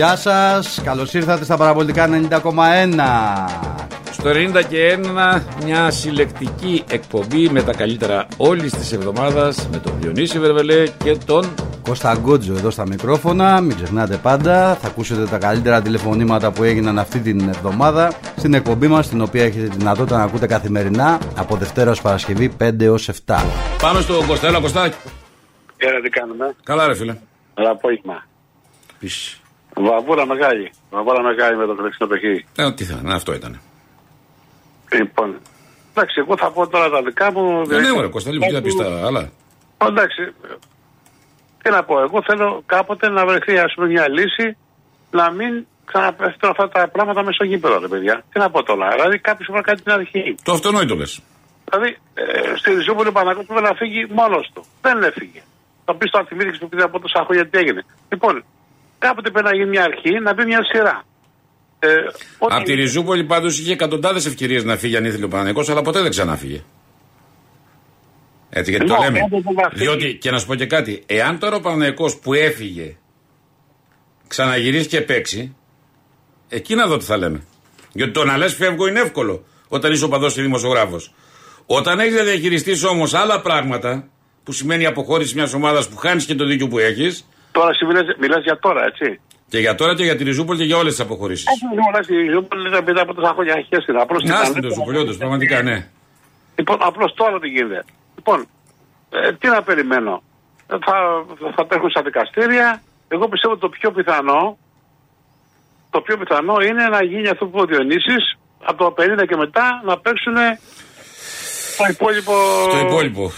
Γεια σας, καλώς ήρθατε στα παραπολιτικά 90,1 Στο 90 και 1 μια συλλεκτική εκπομπή με τα καλύτερα όλης της εβδομάδας με τον Διονύση Βερβελέ και τον Κώστα Γκότζο εδώ στα μικρόφωνα, μην ξεχνάτε πάντα, θα ακούσετε τα καλύτερα τηλεφωνήματα που έγιναν αυτή την εβδομάδα στην εκπομπή μας, την οποία έχετε τη δυνατότητα να ακούτε καθημερινά από Δευτέρα ως Παρασκευή 5 έως 7. Πάμε στο Κωστέλα Κωστάκη. Έλα τι κάνουμε; Καλά ρε φίλε. Καλά απόγευμα. Πεις. Βαβούρα μεγάλη. Βαβούρα μεγάλη με το τρεξινό παιχνίδι. Ε, τι θα είναι, αυτό ήταν. Λοιπόν. Εντάξει, εγώ θα πω τώρα τα δικά μου. Ε, ναι, ωραία, Κώστα, λίγο τι θα πεις τα άλλα. Εντάξει. Τι να πω, εγώ θέλω κάποτε να βρεθεί ας πούμε μια λύση να μην ξαναπέφτουν αυτά τα πράγματα μέσα στο γήπεδο, ρε παιδιά. Τι να πω τώρα. Δηλαδή κάποιος πρέπει να κάνει την αρχή. Το αυτονόητο λες. Δηλαδή ε, στη Ριζούπολη ο Παναγό πρέπει να φύγει μόνος του. Δεν έφυγε. Θα πεις στο Ανθιμίδη που πήγε από τόσα χρόνια τι έγινε. Λοιπόν, κάποτε πρέπει να γίνει μια αρχή, να μπει μια σειρά. Ε, ότι- Από τη Ριζούπολη πάντως είχε εκατοντάδες ευκαιρίες να φύγει αν ήθελε ο Παναγενικός, αλλά ποτέ δεν ξανάφυγε. Έτσι γιατί το Ναι, λέμε. όντως δεν θα φύγει. Διότι και να σου πω και κάτι, εάν τώρα ο Παναγενικός που έφυγε ξαναγυρίσει και παίξει, εκεί να δω τι θα λέμε. Γιατί το να λες φεύγω είναι εύκολο όταν είσαι οπαδό ή δημοσιογράφος. Όταν έχεις να διαχειριστείς όμως άλλα πράγματα, που σημαίνει η αποχώρηση μιας ομάδας που χάνεις και το δίκιο που έχεις, Τώρα εσύ μιλάς για τώρα, έτσι. και για τώρα και για τη Ριζούπολη και για όλες τις αποχωρήσεις. Όχι, δεν μου λες, η Ριζούπολη δεν πήρε από τόσα χρόνια χέστη. Απλώς την Να κάνει. στην το Ζουπολιό του, πραγματικά ναι. Λοιπόν, απλώς τώρα τι γίνεται. Λοιπόν, ε, τι να περιμένω. Ε, Θα, θα τρέχουν στα δικαστήρια. Εγώ πιστεύω το πιο πιθανό το πιο πιθανό είναι να γίνει αυτό που είπε ο Διονύσης από το 50 και μετά να παίξουν το υπόλοιπο. Το υπόλοιπο.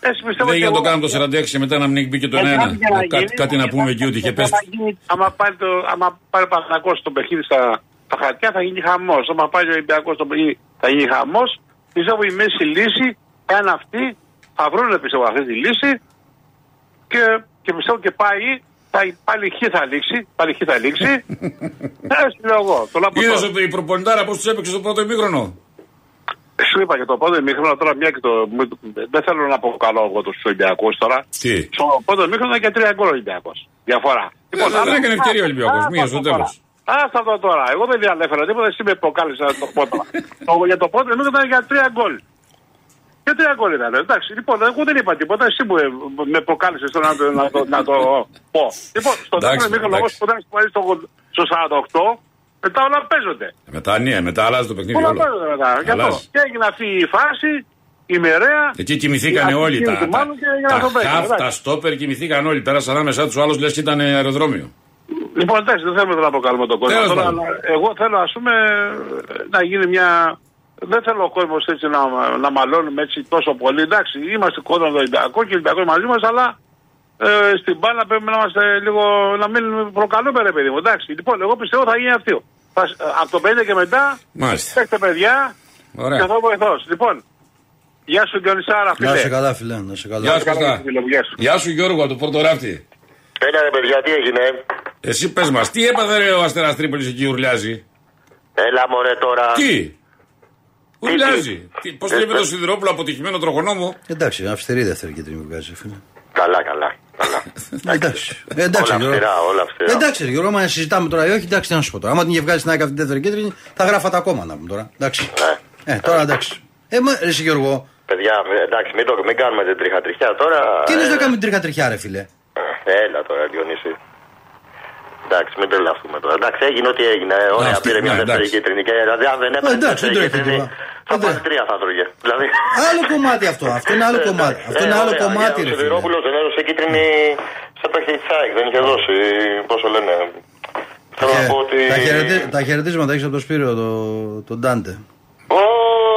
Έτσι πιστεύω Δεν και για να το εγώ. κάνουμε το 46 και μετά να μην έχει μπει και το 1-1. Ε, κάτι για να Κάτι, γίνει, κάτι να πούμε εκεί ότι είχε πέσει. άμα γίνει- Άμα πάρει, το, άμα πάρει ο Παναθηναϊκός το παιχνίδι στα, στα χαρτιά θα γίνει χαμός. Άμα πάρει ο Ολυμπιακός το παιχνίδι θα γίνει χαμός. Πιστεύω η μέση λύση θα είναι αυτή. Θα βρουν πιστεύω αυτή τη λύση και, και πιστεύω και πάει. Θα, πάλι χ θα λήξει. Πάλι χ θα λήξει. Έτσι λέω εγώ. Το λέω από Είδες τώρα. ότι η προπονητάρα πώς τους έπαιξε στο πρώτο ημίχρονο. Σου είπα και το πρώτο ημίχρονο τώρα μια και το. Δεν θέλω να αποκαλώ εγώ τους Ολυμπιακούς τώρα. Τι; Στο πρώτο ημίχρονο και τρία γκολ Ολυμπιακός. Διαφορά. Λοιπόν, δεν έκανε ευκαιρία ο Ολυμπιακός, Άστα μίας στο το τέλος. τώρα. Άστα το τώρα. Εγώ δεν διαλέφερα τίποτα, εσύ με προκάλεσε να το πω τώρα. Το- για το πρώτο ημίχρονο ήταν για τρία γκολ. Και τρία γκολ ήταν. Εντάξει, λοιπόν, εγώ δεν είπα τίποτα. Εσύ μου ε, με προκάλεσες να, το- να, το- να το πω. Λοιπόν, στο Εντάξει, δεύτερο ημίχρονο, εγώ εντάξει. που ήταν στο, στο 48, μετά όλα παίζονται. Μετά ναι, μετά αλλάζει το παιχνίδι Όλα όλο. παίζονται μετά. Γι' αυτό. Αλλάζει. Και έγινε αυτή η φάση, η μερέα. Εκεί κοιμηθήκανε η όλοι. Τα, ατυχία του τα, μάλλον και έγινε αυτό τα που έγινε, χαφ, εντάξει. τα στόπερ κοιμηθήκαν όλοι. Πέρασαν ανάμεσά τους άλλου λες και ήταν αεροδρόμιο. Λοιπόν, εντάξει, δεν θέλουμε να αποκαλούμε τον κόσμο. Τέλος Τώρα, πάντων. αλλά εγώ θέλω, ας πούμε, να γίνει μια. Δεν θέλω ο κόσμος έτσι να, να μαλώνουμε έτσι τόσο πολύ. Εντάξει, είμαστε κόντρα με τον Ολυμπιακό και ο Ολυμπιακό μαζί μας, αλλά ε, στην μπάλα πρέπει να είμαστε λίγο. να μην προκαλούμε, ρε παιδί μου. Εντάξει, λοιπόν, εγώ πιστεύω θα γίνει αυτό. Θα, από το 50 και μετά, Μάλιστα. παίξτε παιδιά Ωραία. και θα βοηθώ. Λοιπόν, γεια σου Διονυσάρα, φίλε. Να σε καλά φίλε, να σε καλά. Γεια σου, Καλά, Κωστά. φίλε μου, γεια σου. Γεια σου Γιώργο από το πρώτο ράφτη. Έλα ρε παιδιά, τι έγινε; Εσύ πες μας, τι έπαθε ρε, ο Αστέρας Τρίπολης εκεί ουρλιάζει; Έλα μωρέ τώρα. Τι; Ουρλιάζει. Πώς Ε, βλέπει ε. το Σιδηρόπουλο αποτυχημένο τροχονόμο; Εντάξει, αυστηρή δεύτερη κίτρινη που βγάζει φίλε. Καλά, καλά. Καλά. Εντάξει. Ε, εντάξει, όλα Γιώργο. αυστηρά, όλα αυστηρά. Εντάξει, ρε Γιώργο, άμα συζητάμε τώρα ή όχι, εντάξει, τι να σου πω τώρα. Άμα την είχε βγάλει στην ΑΕΚ αυτή τη δεύτερη κίτρινη, θα γράφατε ακόμα να πούμε τώρα. Εντάξει. Ναι. Ε, τώρα εντάξει. Ε, μα, ρε, εσύ, Γιώργο, Παιδιά, ε, εντάξει, μην, το, μην κάνουμε την τριχατριχιά τώρα. τι είναι ε, να κάνουμε την τρίχα τριχιά, ρε φίλε. ε, Έλα τώρα, Διονύση. Εντάξει, μην τρελαθούμε τώρα. Εντάξει, έγινε ό,τι έγινε. Ε, Ωραία, αυτή- πήρε μια ναι, δεύτερη εντάξει. κίτρινη. Και δηλαδή, αν δεν έπαιρνε Ε, εντάξει, δεύτερη δεν τρέχει κίτρινη, τίποτα. θα Ε, πάρει δεν- τρία θα τρώγε. Δηλαδή. Άλλο κομμάτι αυτό. Αυτό είναι άλλο Ε, κομμάτι. εντάξει. Αυτό Ε, είναι άλλο ωραία, κομμάτι, Ο ρε φίλε. Σιδηρόπουλος δεν έδωσε κίτρινη σε παιχνίδι της ΑΕΚ. Δεν είχε δώσει. Πόσο λένε. Θέλω να πω ότι. Τα, χαιρετί- τα χαιρετίσματα έχεις από το Σπύριο, το, τον Ντάντε.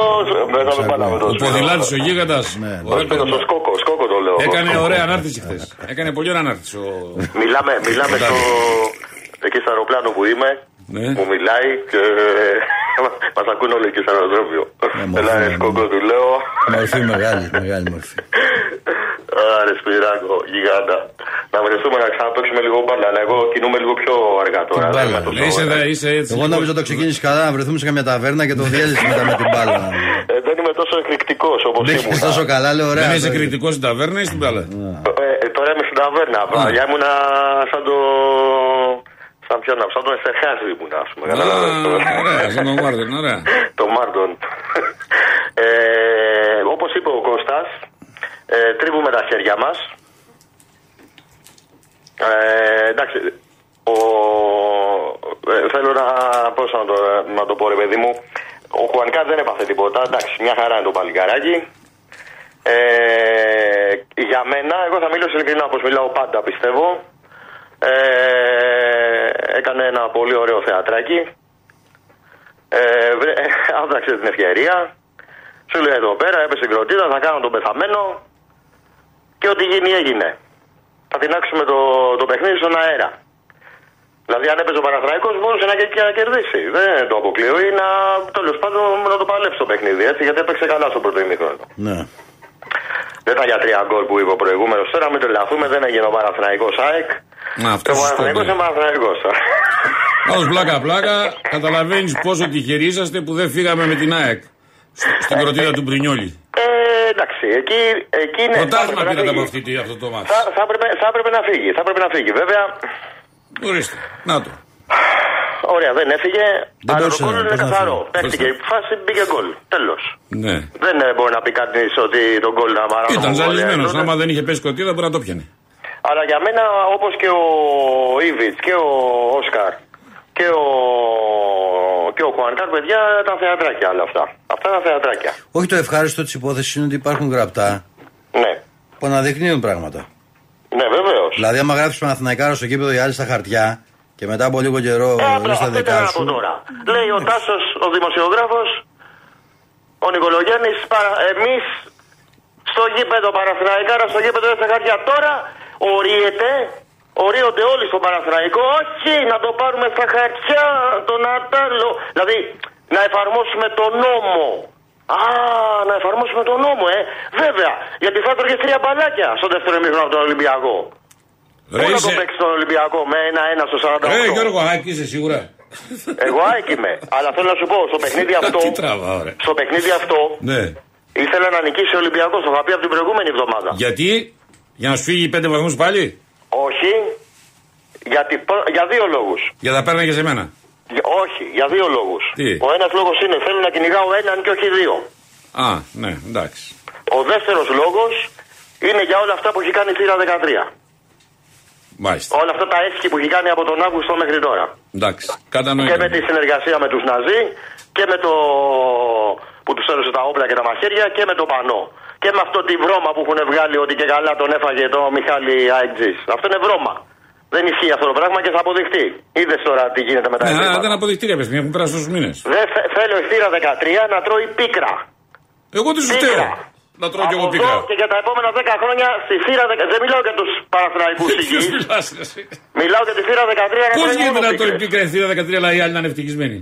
Ω, Μετά το πάλαμε το Ο ποδηλάτη ο γίγαντας. Ναι, ναι. Στο σκόκο, σκόκο το λέω. Έκανε Σκόκο. ωραία ανάρτηση χθες. Έκανε πολύ ωραία ανάρτηση. ο- Μιλάμε, μιλάμε στο. Εκεί στο αεροπλάνο που είμαι, Ναι. μου μιλάει και μας ακούνε όλοι εκεί στο αεροδρόμιο. Ναι, μορφή, Έλα, ναι, ρε, σκόκο του λέω. Μορφή μεγάλη, μεγάλη μορφή. Άρε, Σπυράκο, γιγάντα. Να βρεθούμε να ξαναπαίξουμε λίγο μπάλα. Αλλά εγώ κινούμαι λίγο πιο αργά τώρα. Την δεν μπάλα, είμαι τόσο Ναι, είσαι, αργά. δε- είσαι έτσι. Εγώ λίγο- νόμιζα το ξεκίνησες καλά να βρεθούμε σε καμιά ταβέρνα και το διέλυσε μετά με την μπάλα. Ε, δεν είμαι τόσο εκρηκτικός όπως Δεν ήμουν. είσαι τόσο καλά, λέω ωραία. Δεν είσαι το- κριτικό στην ταβέρνα ή στην μπάλα; Ε, τώρα είμαι στην ταβέρνα. Παλιά ήμουνα σαν το. Σαν ποιον να σαν τον Εστερχάζη ήμουν, ας πούμε. Α, καταλαβαίνεις. ωραία, σαν τον Μάρτιν, ωραία. το Μάρτον. Ε, Όπως είπε ο Κώστας, ε, τρίβουμε τα χέρια μας. Ε, εντάξει, ο, ε, θέλω να, πώς να, το, να το πω ρε παιδί μου, ο Χουανκάρ δεν έπαθε τίποτα, εντάξει, μια χαρά είναι το παλικαράκι. Ε, για μένα, εγώ θα μιλήσω ειλικρινά όπως μιλάω πάντα πιστεύω. Ε, έκανε ένα πολύ ωραίο θεατράκι. Ε, βρε- άδραξε την ευκαιρία. Σου λέει εδώ πέρα, έπεσε η κροτίδα, θα κάνω τον πεθαμένο. Και ό,τι γίνει έγινε. Θα τεινάξουμε το, το παιχνίδι στον αέρα. Δηλαδή, αν έπαιζε ο Παναθραϊκός μπορούσε να, και, και να κερδίσει. Δεν το αποκλείω ή να τέλος πάντων να το παλέψει το παιχνίδι έτσι, γιατί έπαιξε καλά στο πρώτο ημίχρονο. Ναι. Δεν ήταν για τρία γκολ που είπε ο προηγούμενος. Τώρα μην τρελαθούμε, δεν έγινε ο Παναθραϊκός ΑΕΚ. Α, αυτό Και ο σωστό, Παναθραϊκός ναι. είναι Παναθραϊκός. Πάντω πλάκα πλάκα, καταλαβαίνεις πόσο τυχεροί είσαστε που δεν φύγαμε με την ΑΕΚ. στο- Στην κροτίδα του Μπρινιόλη. Ε, εντάξει, εκεί, εκεί είναι. Πρωτάθλημα θα έπρεπε πήρατε να από φύγει. αυτή, τη- αυτό το μάτι. Θα, θα, έπρεπε, θα έπρεπε να φύγει. Θα έπρεπε να φύγει. Βέβαια, Ορίστε. Να το. ωραία, δεν έφυγε. Δεν αλλά το μπορούσε γκολ να- είναι πώς να καθαρό. φύγει. Παίχτηκε η φάση, μπήκε γκολ. Τέλος. Ναι. Δεν ε, μπορεί να πει κανείς ότι το γκολ να μαρά. Ήταν ζαλισμένο. Άμα δεν είχε πέσει κροτίδα, μπορεί να το πιανε. Αλλά για μένα, όπως και ο Ήβιτ και ο Όσκαρ και ο, και ο Χουανκάρ, παιδιά, τα θεατράκια όλα αυτά. Αυτά τα θεατράκια. Όχι το ευχάριστο της υπόθεσης είναι ότι υπάρχουν γραπτά Ναι. που αναδεικνύουν πράγματα. Ναι, βεβαίως. Δηλαδή, άμα γράφει Παναθηναϊκάρα στο κήπεδο οι άλλοι στα χαρτιά και μετά από λίγο καιρό Ε, απλά λες τα αυτό δικά ήθελα να σου. πω τώρα. Λέει ο Τάσος, ο δημοσιογράφος, ο Νικολογέννη, εμείς στο γήπεδο Παναθηναϊκάρα, στο γήπεδο στα χαρτιά. Τώρα ορίεται, ορίονται όλοι στο Παναθηναϊκό. Όχι, να το πάρουμε στα χαρτιά, τον Ατάλο. Δηλαδή, να εφαρμόσουμε τον νόμο. Α, να εφαρμόσουμε τον νόμο, ε. Βέβαια, γιατί θα έτρωγε τρία μπαλάκια στο δεύτερο ημίχρονο από τον Ολυμπιακό. Ρε Πού να το είσαι. παίξει τον Ολυμπιακό με ένα-ένα στο 48. Ε, Γιώργο, Άκη, είσαι σίγουρα. Εγώ ΑΕΚ είμαι. Αλλά θέλω να σου πω, στο παιχνίδι αυτό. Τι τραβά, ωραία. Στο παιχνίδι αυτό Ναι. ήθελα να νικήσει ο Ολυμπιακός. Το είχα πει από την προηγούμενη εβδομάδα. Γιατί, για να σου φύγει πέντε βαθμούς πάλι, Όχι. Γιατί, προ- για δύο λόγους. για να παίρνει και σε μένα. Όχι, για δύο λόγους. Τι; Ο ένας λόγος είναι θέλω να κυνηγάω έναν και όχι δύο. Α, ναι, εντάξει. Ο δεύτερος λόγος είναι για όλα αυτά που έχει κάνει η θύρα 13. Μάλιστα. Όλα αυτά τα έσχη που έχει κάνει από τον Αύγουστο μέχρι τώρα. Εντάξει. Και με Κατανοητό. τη συνεργασία με τους Ναζί και με το που τους έδωσε τα όπλα και τα μαχαίρια και με το πανό. Και με αυτό τη βρώμα που έχουν βγάλει ότι και καλά τον έφαγε το Μιχάλη Αιτζή. Αυτό είναι βρώμα. Δεν ισχύει αυτό το πράγμα και θα αποδειχτεί. Είδες τώρα τι γίνεται με τα Ναι, α, εγκλήματα. δεν αποδειχτεί ρε παιδί, έχουν περάσει τόσους μήνες. Δεν θε- θέλω η θύρα 13 να τρώει πίκρα. Εγώ τι σου Πίκρα. φταίω. Να τρώω κι εγώ Από πίκρα. εδώ και για τα επόμενα 10 χρόνια στη θύρα 13. Δεν μιλάω για τους παραθυναϊκού Ποιος υγιείς. μιλάς, ρε, εσύ. Μιλάω για τη θύρα 13 να Πώς τρώει γίνεται μόνο να τρώει πίκρες. πίκρα η θύρα 13, αλλά οι άλλοι να είναι ευτυχισμένοι;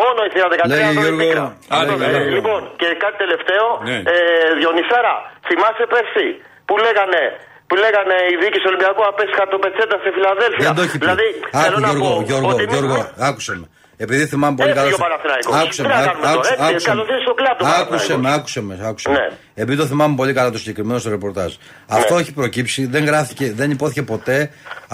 Μόνο η θύρα 13 Λέει, να τρώει Γιώργο, πίκρα. Α, λέει, ναι, Ε, ναι, Γιώργο. λοιπόν, και κάτι τελευταίο. Ναι. Ε, Διονυσάρα, θυμάσαι πέρσι που λέγανε, που λέγανε η διοίκηση του Ολυμπιακού απέσχα το πετσέτα στη Φιλαδέλφια. Δεν το έχει πει. Δηλαδή, θέλω Άκου, να Γιώργο, πω Γιώργο, ότι Γιώργο, άκουσε με. Επειδή θυμάμαι πολύ Έφυγε καλά. ο Παναθηναϊκός. Άκουσε Τι με, να άκου- κάνουμε τώρα, άκουσε- έτσι, άκουσε με. καλωδίσει στο κλαμπ ο Άκουσε Παναθηναϊκός. με, άκουσε με, άκουσε με. Ναι. Επειδή το θυμάμαι πολύ καλά το συγκεκριμένο στο ρεπορτάζ. Αυτό έχει προκύψει, δεν γράφηκε, δεν υπόθηκε ποτέ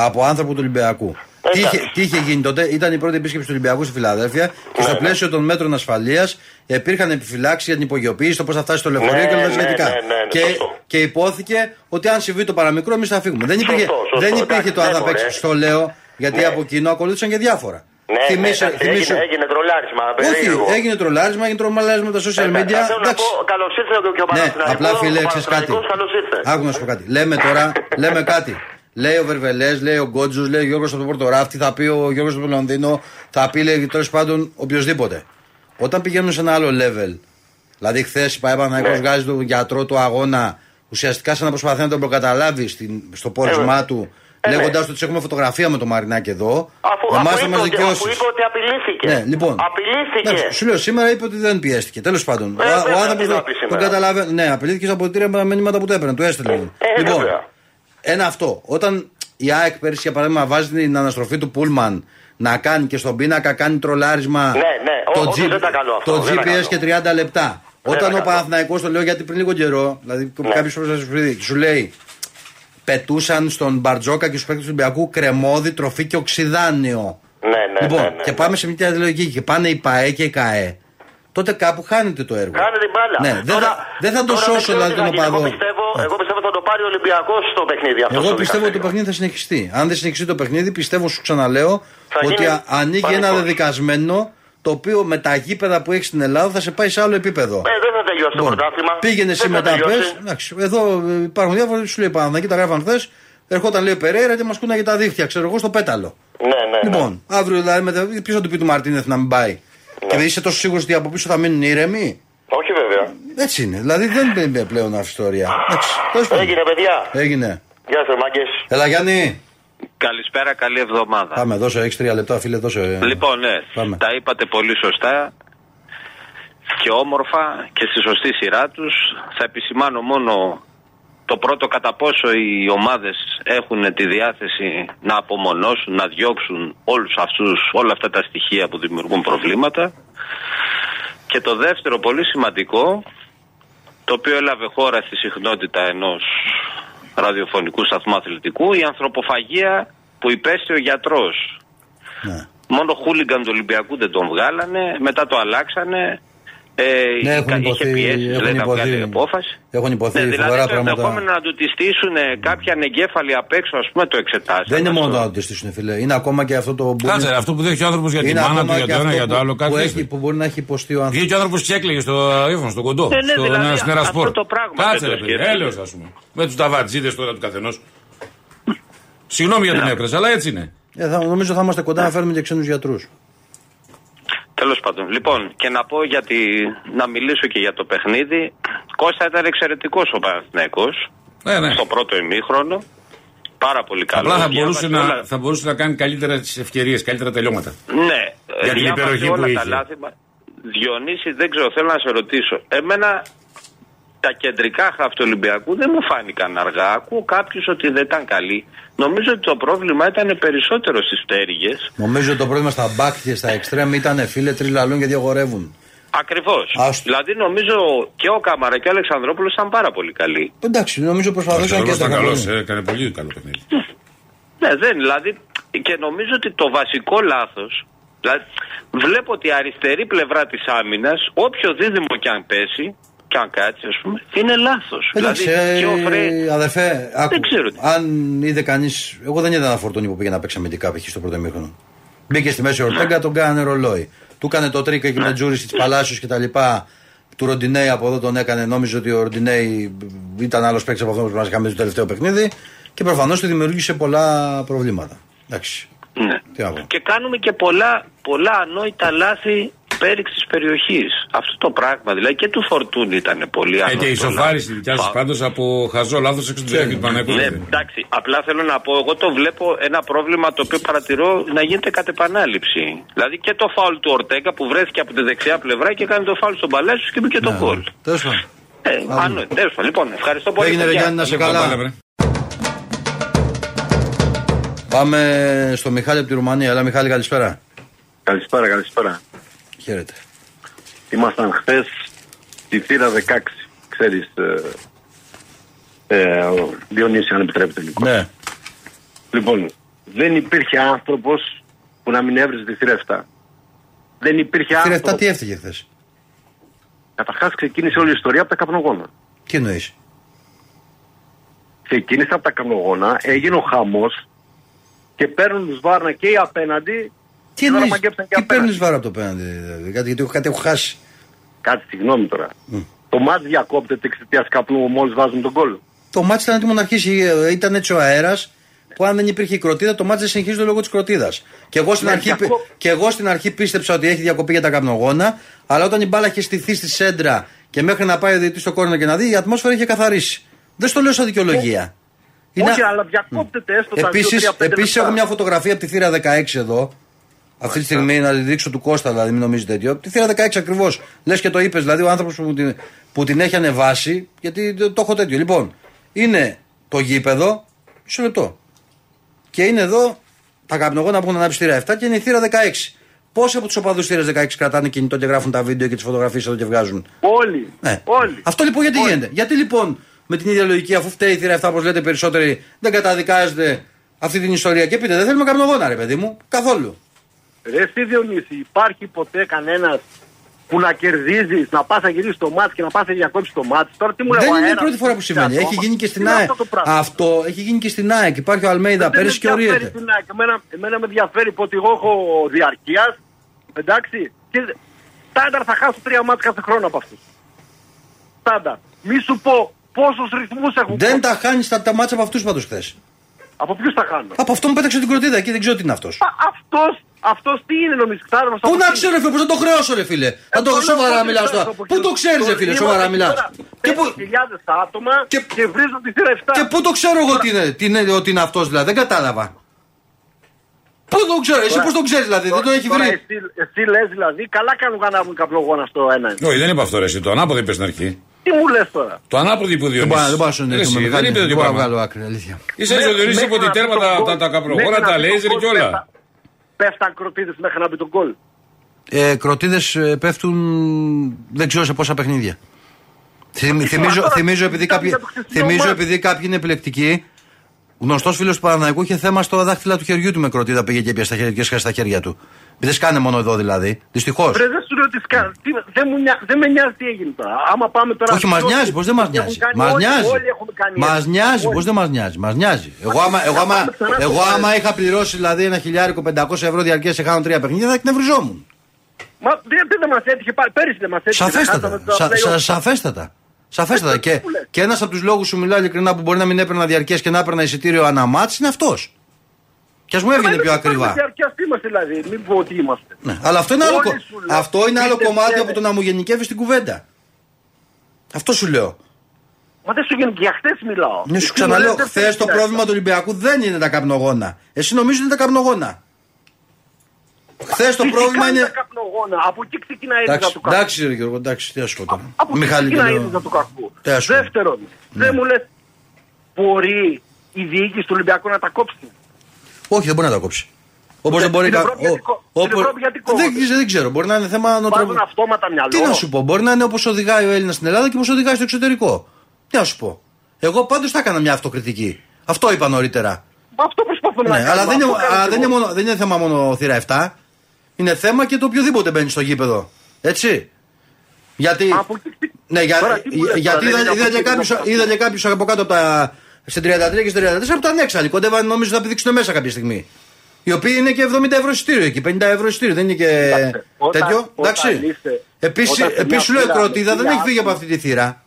από άνθρωπο του Ολυμπιακού. Τι είχε, Εντάξει. τι είχε γίνει τότε, ήταν η πρώτη επίσκεψη του Ολυμπιακού στη Φιλαδέλφια και στο Ναι. πλαίσιο των μέτρων ασφαλείας υπήρχαν επιφυλάξεις για την υπογειοποίηση, το πώς θα φτάσει στο λεωφορείο Ναι, και όλα τα ναι, σχετικά. ναι, ναι, ναι, και, σωστό. και υπόθηκε ότι αν συμβεί το παραμικρό, εμείς θα φύγουμε. Δεν υπήρχε, Σωστό, σωστό, δεν υπήρχε εντάξει, το αν δεν θα μπορεί. παίξεις, στο λέω, γιατί Ναι. από κοινό ακολούθησαν και διάφορα. Ναι, Θυμίσου- ναι, εντάξει, θυμίσου- έγινε, έγινε τρολάρισμα. περίεργο. όχι, έγινε τρολάρισμα, έγινε τρολάρισμα με τα social Εντάξει, media. Θέλω να Εντάξει. πω, καλώς ήρθες και ο Ναι, Παναθηναϊκός. απλά φίλε, ο ξέρεις κάτι. Παναθηναϊκός, καλώς ήρθες. Άκου να σου πω κάτι. Λέμε τώρα, λέμε κάτι. Λέει ο Βερβελές, λέει ο Γκότζο, λέει ο Γιώργος από το Πορτοράφτη, θα πει ο Γιώργος από το Λονδίνο, θα πει λέει τέλος πάντων οποιοδήποτε. Όταν πηγαίνουν σε ένα άλλο level, δηλαδή χθες η ΠαΕ Παναγιώ Ναι. βγάζει τον γιατρό του αγώνα, ουσιαστικά σαν να προσπαθεί να τον προκαταλάβει στην- στο πόρισμά Ε, του, ε, ναι. λέγοντα ότι έχουμε φωτογραφία με το Μαρινάκι εδώ, Αφού, εμάς αφού, θα είπε μα ότι, δικαιώσεις. αφού είπε ότι απειλήθηκε. Ναι, λοιπόν. Απειλήθηκε. Εντάξει, σου λέω σήμερα είπε ότι δεν πιέστηκε. Τέλος πάντων. Ε, ο βέβαια, ο άνθρωπος τι να δεν πει τον σήμερα. καταλαβαίνει. Ναι, απειλήθηκε στα αποδητήρια με τα μηνύματα που του έπαιρνε. Του έστειλε. Ε, λοιπόν, βέβαια. Ένα αυτό. Όταν η ΑΕΚ πέρσι για παράδειγμα βάζει την αναστροφή του Πούλμαν να κάνει και στον πίνακα κάνει τρολάρισμα. Ναι, ναι, ο- όντως δεν ήταν καλό αυτό, Το δεν ήταν GPS καλό. και 30 λεπτά. Όταν ήταν ο καλό. Παναθηναϊκός το λέω γιατί πριν λίγο καιρό, δηλαδή Ναι. κάποιος πρόσφατα σου λέει, πετούσαν στον Μπαρτζόκα και στους παίκτες του Ολυμπιακού κρεμόδι, τροφή και οξυδάνιο. Ναι, ναι, λοιπόν, ναι, ναι, και ναι. πάμε σε μια τέτοια λογική και πάνε η ΠαΕ και η ΚαΕ. Τότε κάπου χάνεται το έργο. Κάνε την μπάλα. Ναι, δεν θα- δεν θα το τώρα σώσω, ξέρω δηλαδή, τι τον θα γίνει. οπαδό. Εγώ πιστεύω, Ναι. εγώ πιστεύω θα το πάρει ο Ολυμπιακός στο παιχνίδι αυτό. Εγώ στο πιστεύω ότι το δικαστήριο. παιχνίδι θα συνεχιστεί. Αν δεν συνεχιστεί το παιχνίδι, πιστεύω, σου ξαναλέω, Θα ότι γίνει α- ανοίγει ένα πανικός. δεδικασμένο το οποίο με τα γήπεδα που έχει στην Ελλάδα θα σε πάει σε άλλο επίπεδο. Ε, δεν θα τελειώσει το Λοιπόν, πρωτάθλημα. πήγαινε εσύ Δεν θα μετά, τελειώσει. πες, εντάξει, Εδώ ε, υπάρχουν διάφορα, σου λέει Παναθηναϊκή, τα γράφαν χθες. Ερχόταν λέει ο Περέιρα και μας κούναγε τα δίχτυα, ξέρω εγώ, στο πέταλο. Ναι, ναι. ναι. Λοιπόν, αύριο δηλαδή, μετά, ποιο θα του πει του Μαρτίνεθ να μην πάει. Ναι. Και δεν είσαι τόσο σίγουρος ότι από πίσω θα μείνουν ήρεμοι; Όχι βέβαια. Έτσι είναι. Δηλαδή δεν είναι πλέον αυτή η ιστορία. Εντάξει, τέλος πάντων. Έγινε, παιδιά. Έγινε. Γεια σας, μάγκες. Έλα Γιάννη. Καλησπέρα, καλή εβδομάδα. Πάμε, δώσε, έχει τρία λεπτά, φίλε, δώσε. Λοιπόν, ναι, Πάμε. τα είπατε πολύ σωστά και όμορφα και στη σωστή σειρά τους. Θα επισημάνω μόνο το πρώτο κατά πόσο οι ομάδες έχουν τη διάθεση να απομονώσουν, να διώξουν όλους αυτούς, όλα αυτά τα στοιχεία που δημιουργούν προβλήματα. Και το δεύτερο πολύ σημαντικό, το οποίο έλαβε χώρα στη συχνότητα ενός ραδιοφωνικού σταθμού αθλητικού, η ανθρωποφαγία που υπέστη ο γιατρός Ναι. Μόνο χούλιγκαν του Ολυμπιακού δεν τον βγάλανε, μετά το αλλάξανε. Ε, Ναι, έχουν είχε υποθεί- πιέσει, έχουν λέει, να υποθεί- βγάλει απόφαση. έχουν υποθεί ναι, δηλαδή φοβερά το πράγματα. ενδεχόμενο να του τη στήσουν κάποια ανεγκέφαλοι απ' έξω, ας πούμε, το εξετάσανε. Δεν είναι αυτό. μόνο να το στήσουν, φίλε. Είναι ακόμα και αυτό το. που Κάτσε, είναι- ρε, αυτό που δέχει ο άνθρωπος για τη είναι μάνα του, ακόμα για και το ένα, αυτό για το που- άλλο. που, Κάτι έχει, τέτοιο. που μπορεί να έχει υποστεί ο άνθρωπο. Βγήκε ο άνθρωπος και έκλαιγε στο ύφωνο, στον κοντό. Ε, ναι, στο δηλαδή, στην αυτό Ερασπόρ. το πράγμα Κάτσε, δεν ρε το παιδί, σκέφτεται. έλεος, ας πούμε. Με τους ταβατζίδες τώρα του καθενός. Συγγνώμη για την έκφραση, αλλά έτσι είναι. Ε, θα, νομίζω θα είμαστε κοντά να φέρουμε και ξένους γιατρούς. Τέλος πάντων. Λοιπόν, και να πω γιατί. να μιλήσω και για το παιχνίδι. Κώστα ήταν εξαιρετικός ο Παναθηναϊκός Ναι, ναι. στο πρώτο ημίχρονο. Πάρα πολύ καλό. Απλά θα μπορούσε, Διάβασε να, όλα- θα μπορούσε να κάνει καλύτερα τις ευκαιρίες, καλύτερα τελειώματα. Ναι, Για την διάβασε υπεροχή όλα που τα είχε. λάθη. μα- Διονύση, δεν ξέρω, θέλω να σε ρωτήσω. Εμένα τα κεντρικά χαφ του Ολυμπιακού δεν μου φάνηκαν αργά. Ακούω κάποιους ότι δεν ήταν καλοί. Νομίζω ότι το πρόβλημα ήταν περισσότερο στις πτέρυγες. Νομίζω ότι το πρόβλημα στα μπακ και στα εξτρέμ ήταν φίλε τριλαλούν γιατί αγορεύουν. Ακριβώς. Άστο. Δηλαδή νομίζω και ο Κάμαρα και ο Αλεξανδρόπουλος ήταν πάρα πολύ καλοί. Εντάξει, νομίζω Ο προσπαθούσαν και ήταν τα καλός, καλό. έκανε πολύ καλό παιχνίδι. Ναι, δεν, δηλαδή. Και νομίζω ότι το βασικό λάθος. Δηλαδή, βλέπω ότι η αριστερή πλευρά της άμυνας, όποιο δίδυμο και αν πέσει, και αν κάτσει, ας πούμε, είναι λάθος. Εντάξει, δηλαδή, και ο ε, Φρέ... αδερφέ, άκου, ξέρω τι. αν είδε κανείς. Εγώ δεν είδα ένα φορτούνι που πήγε να παίξει αμυντικά π.χ. στο πρώτο μήχρονο. Μπήκε στη μέση ο Ορτέγκα, τον κάνανε ρολόι. Του έκανε το τρίκα εκεί με Τζούρισι τη Παλάσιος και τα λοιπά. Του Ροντινέη από εδώ τον έκανε. Νόμιζε ότι ο Ροντινέη ήταν άλλος παίκτης από αυτό που μας είχαμε δει το τελευταίο παιχνίδι. Και προφανώς του δημιούργησε πολλά προβλήματα. Εντάξει. Ναι. Τι να πω. Και κάνουμε και πολλά, πολλά ανόητα λάθη πέριξη της περιοχής. Αυτό το πράγμα δηλαδή και του Φορτούνη ήταν πολύ Ε, ανόητο. και η λάθος. σοφάριση δικιά σας Πα- πάντως από χαζό λάθος έξω του Ξέρω. του Παναγικού. Ναι, εντάξει. Απλά θέλω να πω, εγώ το βλέπω ένα πρόβλημα το οποίο παρατηρώ να γίνεται κατ' επανάληψη. Δηλαδή και το φάουλ του Ορτέγκα που βρέθηκε από τη δεξιά πλευρά και κάνει το φάουλ στον Παλάσιο και μπήκε το γκολ. Τέλος πάντων. Ε, ανόητο. Τέλος πάντων. Λοιπόν, ευχαριστώ πολύ. Έγινε ρε παιδιά. Γιάννη να σε Λοιπόν, καλά. Πάμε στο Μιχάλη από τη Ρουμανία. Έλα Μιχάλη, καλησπέρα. Καλησπέρα, καλησπέρα. Χαίρετε. Ήμασταν χθες στη θύρα 16. Ξέρεις, ε, ε, ο Διονύσης, αν επιτρέπετε λίγο. Ναι. Λοιπόν, δεν υπήρχε άνθρωπος που να μην έβριζε τη θύρα 7. Δεν υπήρχε Κύριε άνθρωπο. Εφτά, τι έφυγε χθες; Καταρχάς, ξεκίνησε όλη η ιστορία από τα καπνογόνα. Τι εννοείς; Ξεκίνησε από τα καπνογόνα, έγινε ο χαμός και παίρνουν του βάρνα και οι απέναντι. Τι και τώρα εννοείς; μαγκέψαν και Τι απέναντι. παίρνεις βάρο από το πέναντι, δηλαδή. Κάτι, γιατί έχω, κάτι έχω χάσει. Κάτι, συγγνώμη τώρα. Το μάτς διακόπτεται εξαιτίας καπνού μόλις βάζουν τον κόλλο. Το μάτι ήταν έτοιμο να αρχίσει. ε, Ήταν έτσι ο αέρας που αν δεν υπήρχε η κροτίδα, το μάτι δεν συνεχίζεται λόγω της κροτίδας. Και, εγώ στην Ναι, αρχή, διακόπ- και εγώ στην αρχή πίστεψα ότι έχει διακοπή για τα καπνογόνα, αλλά όταν η μπάλα είχε στηθεί στη σέντρα και μέχρι να πάει ο διαιτητής στο κόρνο και να δει, η ατμόσφαιρα είχε καθαρίσει. Δεν στο λέω σαν δικαιολογία. Όχι, αλλά διακόπτεται έστω τα Επίσης, 2-3-5 επίσης έχω μια φωτογραφία από τη θύρα 16 εδώ. Αυτή τη στιγμή να τη δείξω του Κώστα, δηλαδή, μην νομίζετε τέτοιο. Τη θύρα 16 ακριβώς. Λες και το είπες, δηλαδή ο άνθρωπος που, την- που την έχει ανεβάσει, γιατί το, το έχω τέτοιο. Λοιπόν, είναι το γήπεδο, μισό λεπτό. Και είναι εδώ τα καπνογόνα που έχουν ανάψει θύρα 7 και είναι η θύρα 16. Πόσοι από τους οπαδούς θύρα 16 κρατάνε κινητό και γράφουν τα βίντεο και τις φωτογραφίες εδώ και βγάζουν; Όλοι. Ναι. Όλοι. Αυτό λοιπόν γιατί Όλοι. γίνεται; Γιατί λοιπόν με την ίδια λογική, αφού φταίει η θύρα 7, όπως λέτε περισσότεροι, δεν καταδικάζετε αυτή την ιστορία και πείτε, δεν θέλουμε καπνογόνα, ρε παιδί μου. Καθόλου. Ρε εσύ Διονύση, υπάρχει ποτέ κανένας που να κερδίζει, να πας να γυρίσεις το μάτι και να πας να διακόψεις το μάτι. Τώρα τι μου λέει Δεν ο είναι η αέρας, πρώτη φορά που συμβαίνει. ακόμα. Έχει γίνει και στην Τι είναι ΑΕΚ. αυτό το πράγμα. Αυτό έχει γίνει και στην ΑΕΚ. Υπάρχει ο Αλμέιδα Δεν με πέρυσι και ενδιαφέρει ορίεται. την ΑΕΚ. Εμένα, εμένα με ενδιαφέρει που ότι εγώ έχω διαρκείας. Εντάξει. Και στάνταρ θα χάσω τρία μάτια κάθε χρόνο από αυτούς. Στάνταρ. Μη σου πω πόσους ρυθμούς έχουν. Δεν τα χάνεις τα, τα μάτσα από αυτούς πάντως χθες. Από ποιους τα χάνω; Από αυτόν που πέταξε την κροτίδα εκεί, δεν ξέρω τι είναι αυτός. Αυτός αυτός τι είναι νομίζεις. Ξέρω, Πού να ξέρω, φίλε, πώ θα το χρεώσω, ρε φίλε; Θα το Ε, σοβαρά πότε μιλάς ξέρεις τώρα. από Πού ποιους- το ξέρεις, ρε φίλε, Είμαστε σοβαρά μιλάς; τώρα Και πού, 5.000 άτομα Και- και, βρίζουν τη θύρα 7. και πού το ξέρω εγώ τι είναι, τι είναι, ότι είναι αυτός δηλαδή, δεν κατάλαβα. Πού το ξέρω, εσύ πώς το ξέρεις δηλαδή, δεν το έχει Τώρα βρει; Εσύ, εσύ λες δηλαδή, καλά κάνουν να ανάβουν καπνογόνα στο ένα. Όχι, δεν είπα αυτό ρε, εσύ. Το ανάποδο είπες στην αρχή. Τι μου λες τώρα; Το ανάποδο είπε ο Δεν μπορώ Διονύσης. δεν μπορώ να σου Ρε, εσύ, εννοήσω με Δεν είπε Μιχάλη. τέτοιο Δεν μπορώ να πράγμα. βγάλω άκρη, αλήθεια. Ίσα ίσα ο Διονύσης είπε ότι τέρμα τα, τα, τα καπνογόνα, τα λέιζερ και όλα. Πέφταν κροτίδε μέχρι να μπει τον κόλ. Ε, Κροτίδε πέφτουν δεν ξέρω σε πόσα παιχνίδια. Θυμ- Θυμίζω, τώρα, θυμίζω, επειδή ήταν κάποιοι, για το χθεσινό θυμίζω μάτς. επειδή κάποιοι είναι επιλεκτικοί. Γνωστός φίλος του Παναναϊκού είχε θέμα στο δάχτυλα του χεριού του με κροτίδα πήγε και πια στα χέρια, και έσκασε στα χέρια του. Δεν σκάνε μόνο εδώ δηλαδή. Δυστυχώς. Ρε, δεν σου λέω τι σκά. τι- Δεν, μου νοιάζει- δεν με νοιάζει τι έγινε τώρα. Άμα πάμε τώρα. Όχι, μας όλοι- νοιάζει, πώς δεν μας έχουν νοιάζει; κάνει Μας όλοι- νοιάζει. Όλοι έχουμε κάνει. Μας έτσι. νοιάζει, Όλοι. πώς δεν μας νοιάζει; Μας νοιάζει. Εγώ άμα, εγώ, άμα, πάμε ξανά στο εγώ παρελθόν. άμα είχα πληρώσει δηλαδή ένα χιλιάρικο 500 ευρώ διαρκείας σε χάνω τρία παιχνίδια θα εκνευριζόμουν. Μα δεν, δεν μας έτυχε πάλι. Πέρυσι δεν μας έτυχε. Σαφέστατα. Χάσαμε τα Σα, play-off. σα, σαφέστατα. Σαφέστατα. Ε, Και, τι μου λες. και ένας από τους λόγους σου μιλάω ειλικρινά που μπορεί να μην έπαιρνα διαρκεία και να έπαιρνα εισιτήριο αναμάτ είναι αυτός. Και ας μου έβγαινε Μα πιο δεν ακριβά. υπάρχουμε διαρκείας, τι είμαστε δηλαδή; Μην πω ότι είμαστε. Ναι, αλλά αυτό είναι άλλο, Όλοι κο- σου λέω. αυτό είναι άλλο Είτε κομμάτι φταίνε. από το να μου γενικεύεις την κουβέντα. Αυτό σου λέω. Μα δεν σου γίνει και για χθες μιλάω. Ναι, σου Εσύ ξαναλέω, μου λες, δεν χθες θέλεις το να πρόβλημα του Ολυμπιακού δεν είναι τα καπνογόνα. Εσύ νομίζω ότι είναι τα καπνογόνα. Χθες το Φυσικά πρόβλημα είναι. τα καπνογόνα; Από εκεί ξεκινάει η ρίζα Εντάξει, του κακού. εντάξει, ρε Γιώργο, εντάξει, τι να σου πω τώρα. Από εκεί Μιχάλη, ξεκινάει η λέω. ρίζα του κακού. Τι ας πούμε. Δεύτερον, Ναι. δεν μου λες, μπορεί η διοίκηση του Ολυμπιακού να τα κόψει. Όχι, δεν μπορεί να τα κόψει. Όπως δεν Στην μπορεί να. Ευρώπη γιατί κο- ο- στην όπως- Ευρώπη γιατί δεν, κόβονται. ξέρω- δεν ξέρω, μπορεί να είναι θέμα Βάζουν νοοτροπία. αυτόματα μυαλό. Τι να σου πω, μπορεί να είναι όπως οδηγάει ο Έλληνας στην Ελλάδα και όπως οδηγάει στο εξωτερικό. Τι να σου πω. Εγώ πάντως θα έκανα μια αυτοκριτική. Αυτό είπα νωρίτερα. Μα αυτό προσπαθούμε να Ναι, κάνουμε. αλλά δεν είναι, Αυτό κάνουμε αλλά και δεν, είναι εγώ. μόνο, δεν είναι θέμα μόνο θύρα 7. Είναι θέμα και το οποιοδήποτε μπαίνει στο γήπεδο. Έτσι. Γιατί. Από εκεί ξε- Ναι, για, Τώρα, τι μου λες γιατί τώρα, είδα, δεν είναι είδα, από και εκεί κάποιους, να είδα και κάποιους από κάτω από τα, στην 33 και στην 34 που ήταν έξαλλοι. Κοντεύαν νομίζω να πηδήξουν μέσα κάποια στιγμή. Οι οποίοι είναι και 70 ευρώ εισιτήριο εκεί, 50 ευρώ εισιτήριο. Δεν είναι και Κοιτάξτε, όταν- τέτοιο. όταν Εντάξει. είστε- Επίση, όταν σε μια σου λέω η θύρα Κροτίδα με δεν χίλια έχει φύγει από άτομα- αυτή τη θύρα.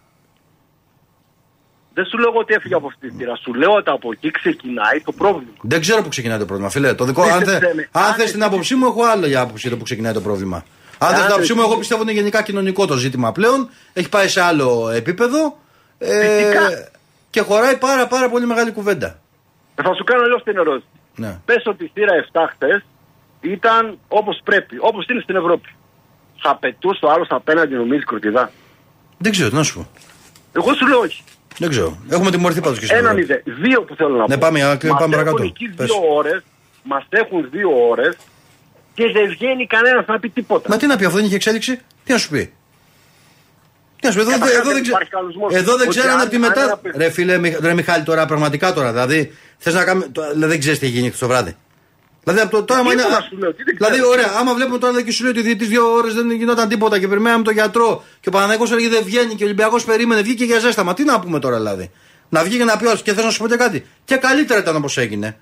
Δεν σου λέω ότι έφυγε από αυτή τη θύρα. Σου λέω ότι από εκεί ξεκινάει το πρόβλημα. Δεν ξέρω που ξεκινάει το πρόβλημα, φίλε. Το δικό, Δεν αν σε θε, ψέμε. αν Αν θες την εσύ- άποψή μου, έχω άλλο για άποψη το που ξεκινάει το πρόβλημα. Αν θες Αν την άποψή μου, εσύ- εγώ πιστεύω ότι είναι γενικά κοινωνικό το ζήτημα πλέον. Έχει πάει σε άλλο επίπεδο. Ε, Φυσικά. και χωράει πάρα πάρα πολύ μεγάλη κουβέντα. Ε, Θα σου κάνω αλλιώς την ερώτηση. Ναι. Πες ότι η θύρα 7 χτε ήταν όπως πρέπει, όπως είναι στην Ευρώπη. Θα πετούσε ο άλλος απέναντι, νομίζεις κροτιδά; Δεν ξέρω, τι να σου πω. Εγώ σου λέω όχι. Δεν ξέρω. Έχουμε τιμωρηθεί πάντως και στην Ένα Ευρώπη. μηδέ. Δύο που θέλω να πω. Ναι, πάμε, α, και Μας πάμε παρακάτω. Έχουν εκεί Πες. δύο ώρες. Μας έχουν δύο ώρες και δεν βγαίνει κανένας να πει τίποτα. Μα τι να πει, αυτό δεν είχε εξέλιξη; Τι να σου πει; Τι να σου πει, εδώ, Καταρχάς εδώ, δεν δεν, ξε... υπάρχει κανονισμός. εδώ δεν Ότι ξέρανε αν- από τη αν μετά. ένα παιδί- Ρε φίλε, Μιχ- ρε Μιχάλη, τώρα πραγματικά τώρα. Δηλαδή, θες να κάνουμε. το- δηλαδή, δεν ξέρεις τι έχει γίνει χθες το βράδυ. Δηλαδή, από το, τώρα, άμα είναι, Τίποτα σου λέω, τι δεν δηλαδή, ξέρω. ωραία, άμα βλέπουμε τώρα και σου λέει ότι ο διαιτητή δύο ώρες δεν γινόταν τίποτα και περιμέναμε τον γιατρό και ο Παναγιώτο έλεγε δεν βγαίνει και ο Ολυμπιακός περίμενε, βγήκε για ζέσταμα. Τι να πούμε τώρα δηλαδή; Να βγει και να πει ο άλλος, και θες να σου πω και κάτι. Και καλύτερα ήταν όπως έγινε.